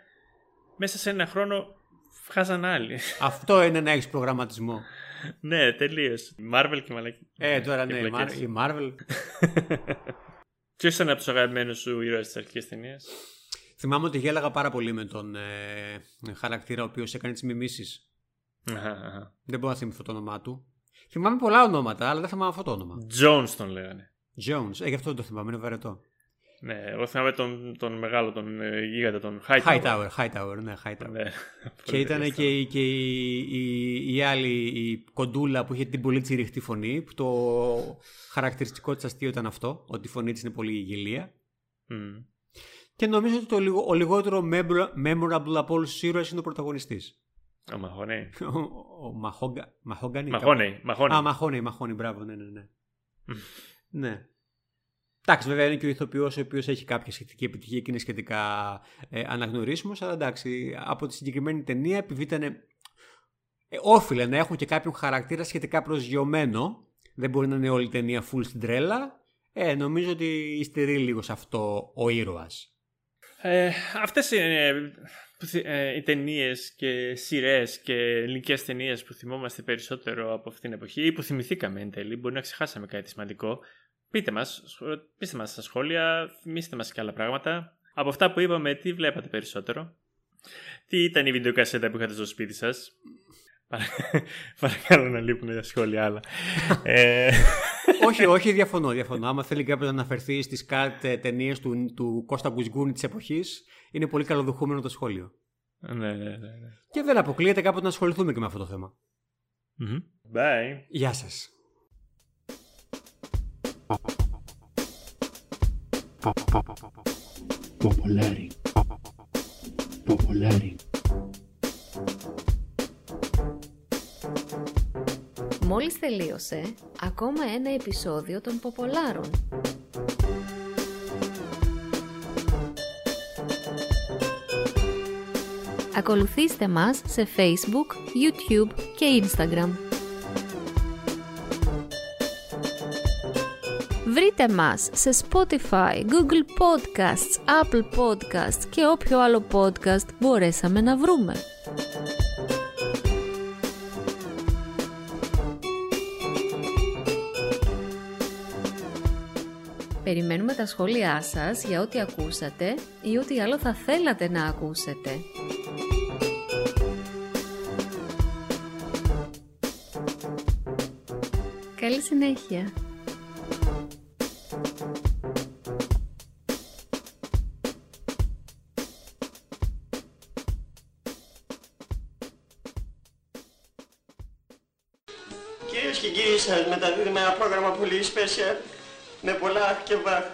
Μέσα σε ένα χρόνο βγάζαν άλλοι. Αυτό είναι να έχεις προγραμματισμό. ναι, τελείως. Marvel και μαλακή. Ε, τώρα και ναι, η, πλακές. Mar- η Marvel. Ποιος ήταν από τους αγαπημένους σου ήρωες της αρχικής ταινίας; Θυμάμαι ότι γέλαγα πάρα πολύ με τον ε, χαρακτήρα ο οποίος έκανε τις μιμήσεις. Αχα, αχα. Δεν μπορώ να θυμηθώ το όνομά του. Θυμάμαι πολλά ονόματα, αλλά δεν θυμάμαι αυτό το όνομα. Jones τον λέγανε. Jones. Ε, γι' αυτό δεν το θυμάμαι, είναι βαρετό. Ναι, εγώ θυμάμαι τον, τον μεγάλο, τον ε, γίγαντα, τον Hightower. Hightower, Hightower, ναι, Hightower. Ναι, Και πολύ ήταν ευχαριστώ. και, η, και η, η, η άλλη η κοντούλα που είχε την πολύ τσιριχτή φωνή. Που το χαρακτηριστικό της αστείο ήταν αυτό, ότι η φωνή της είναι πολύ γελία. Μμ. Και νομίζω ότι το, λιγο- ο λιγότερο memora- memorable από όλους τους ήρωες είναι ο πρωταγωνιστής. Ο Μαχωνέι. Ο, ο Μαχόγκα, Μαχόγκανη. Μαχώνεϊ. Μαχώνεϊ. Α, Μαχώνη, Μαχώνη, μπράβο, ναι, ναι, ναι. Ναι. Εντάξει, βέβαια είναι και ο ηθοποιός ο οποίος έχει κάποια σχετική επιτυχία και είναι σχετικά ε, αναγνωρίσιμος, αλλά εντάξει, από τη συγκεκριμένη ταινία, επειδή ήταν. Ε, όφιλε να έχουν και κάποιον χαρακτήρα σχετικά προσγειωμένο. Δεν μπορεί να είναι όλη η ταινία full στην τρέλα. Ε, νομίζω ότι υστερεί λίγο σε αυτό ο ήρωας. Ε, αυτές είναι που θυ- ε, οι ταινίες και σειρές και ελληνικές ταινίες που θυμόμαστε περισσότερο από αυτήν την εποχή ή που θυμηθήκαμε εν τέλει. Μπορεί να ξεχάσαμε κάτι σημαντικό. Πείτε μας, σχο- πείστε μας στα σχόλια, θυμίστε μας και άλλα πράγματα. Από αυτά που είπαμε, τι βλέπατε περισσότερο; Τι ήταν η βιντεοκασέτα που είχατε στο σπίτι σας; Παρα- Παρακαλώ να λείπουν τα σχόλια άλλα. ε, όχι, όχι, διαφωνώ, διαφωνώ. Άμα θέλει κάποιος να αναφερθεί στις κάτ ταινίες του, του Κώστα Γκουσγκούνη της εποχής, είναι πολύ καλοδεχούμενο το σχόλιο. ναι, ναι, ναι. ναι. Και δεν αποκλείεται κάποτε να ασχοληθούμε και με αυτό το θέμα. Μμμ. Bye. Γεια σας. Popolari. Popolari. Μόλις τελείωσε ακόμα ένα επεισόδιο των Ποπολάρων. Ακολουθήστε μας σε Facebook, YouTube και Instagram. Βρείτε μας σε Spotify, Google Podcasts, Apple Podcasts και όποιο άλλο podcast μπορέσαμε να βρούμε. Περιμένουμε τα σχόλιά σας για ό,τι ακούσατε ή ό,τι άλλο θα θέλατε να ακούσετε. Καλή συνέχεια. Ένα πρόγραμμα πολύ special με πολλά και βάθη.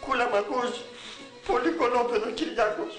Κούλα μ' ακούς, πολύ κολόπεδο Κυριάκος.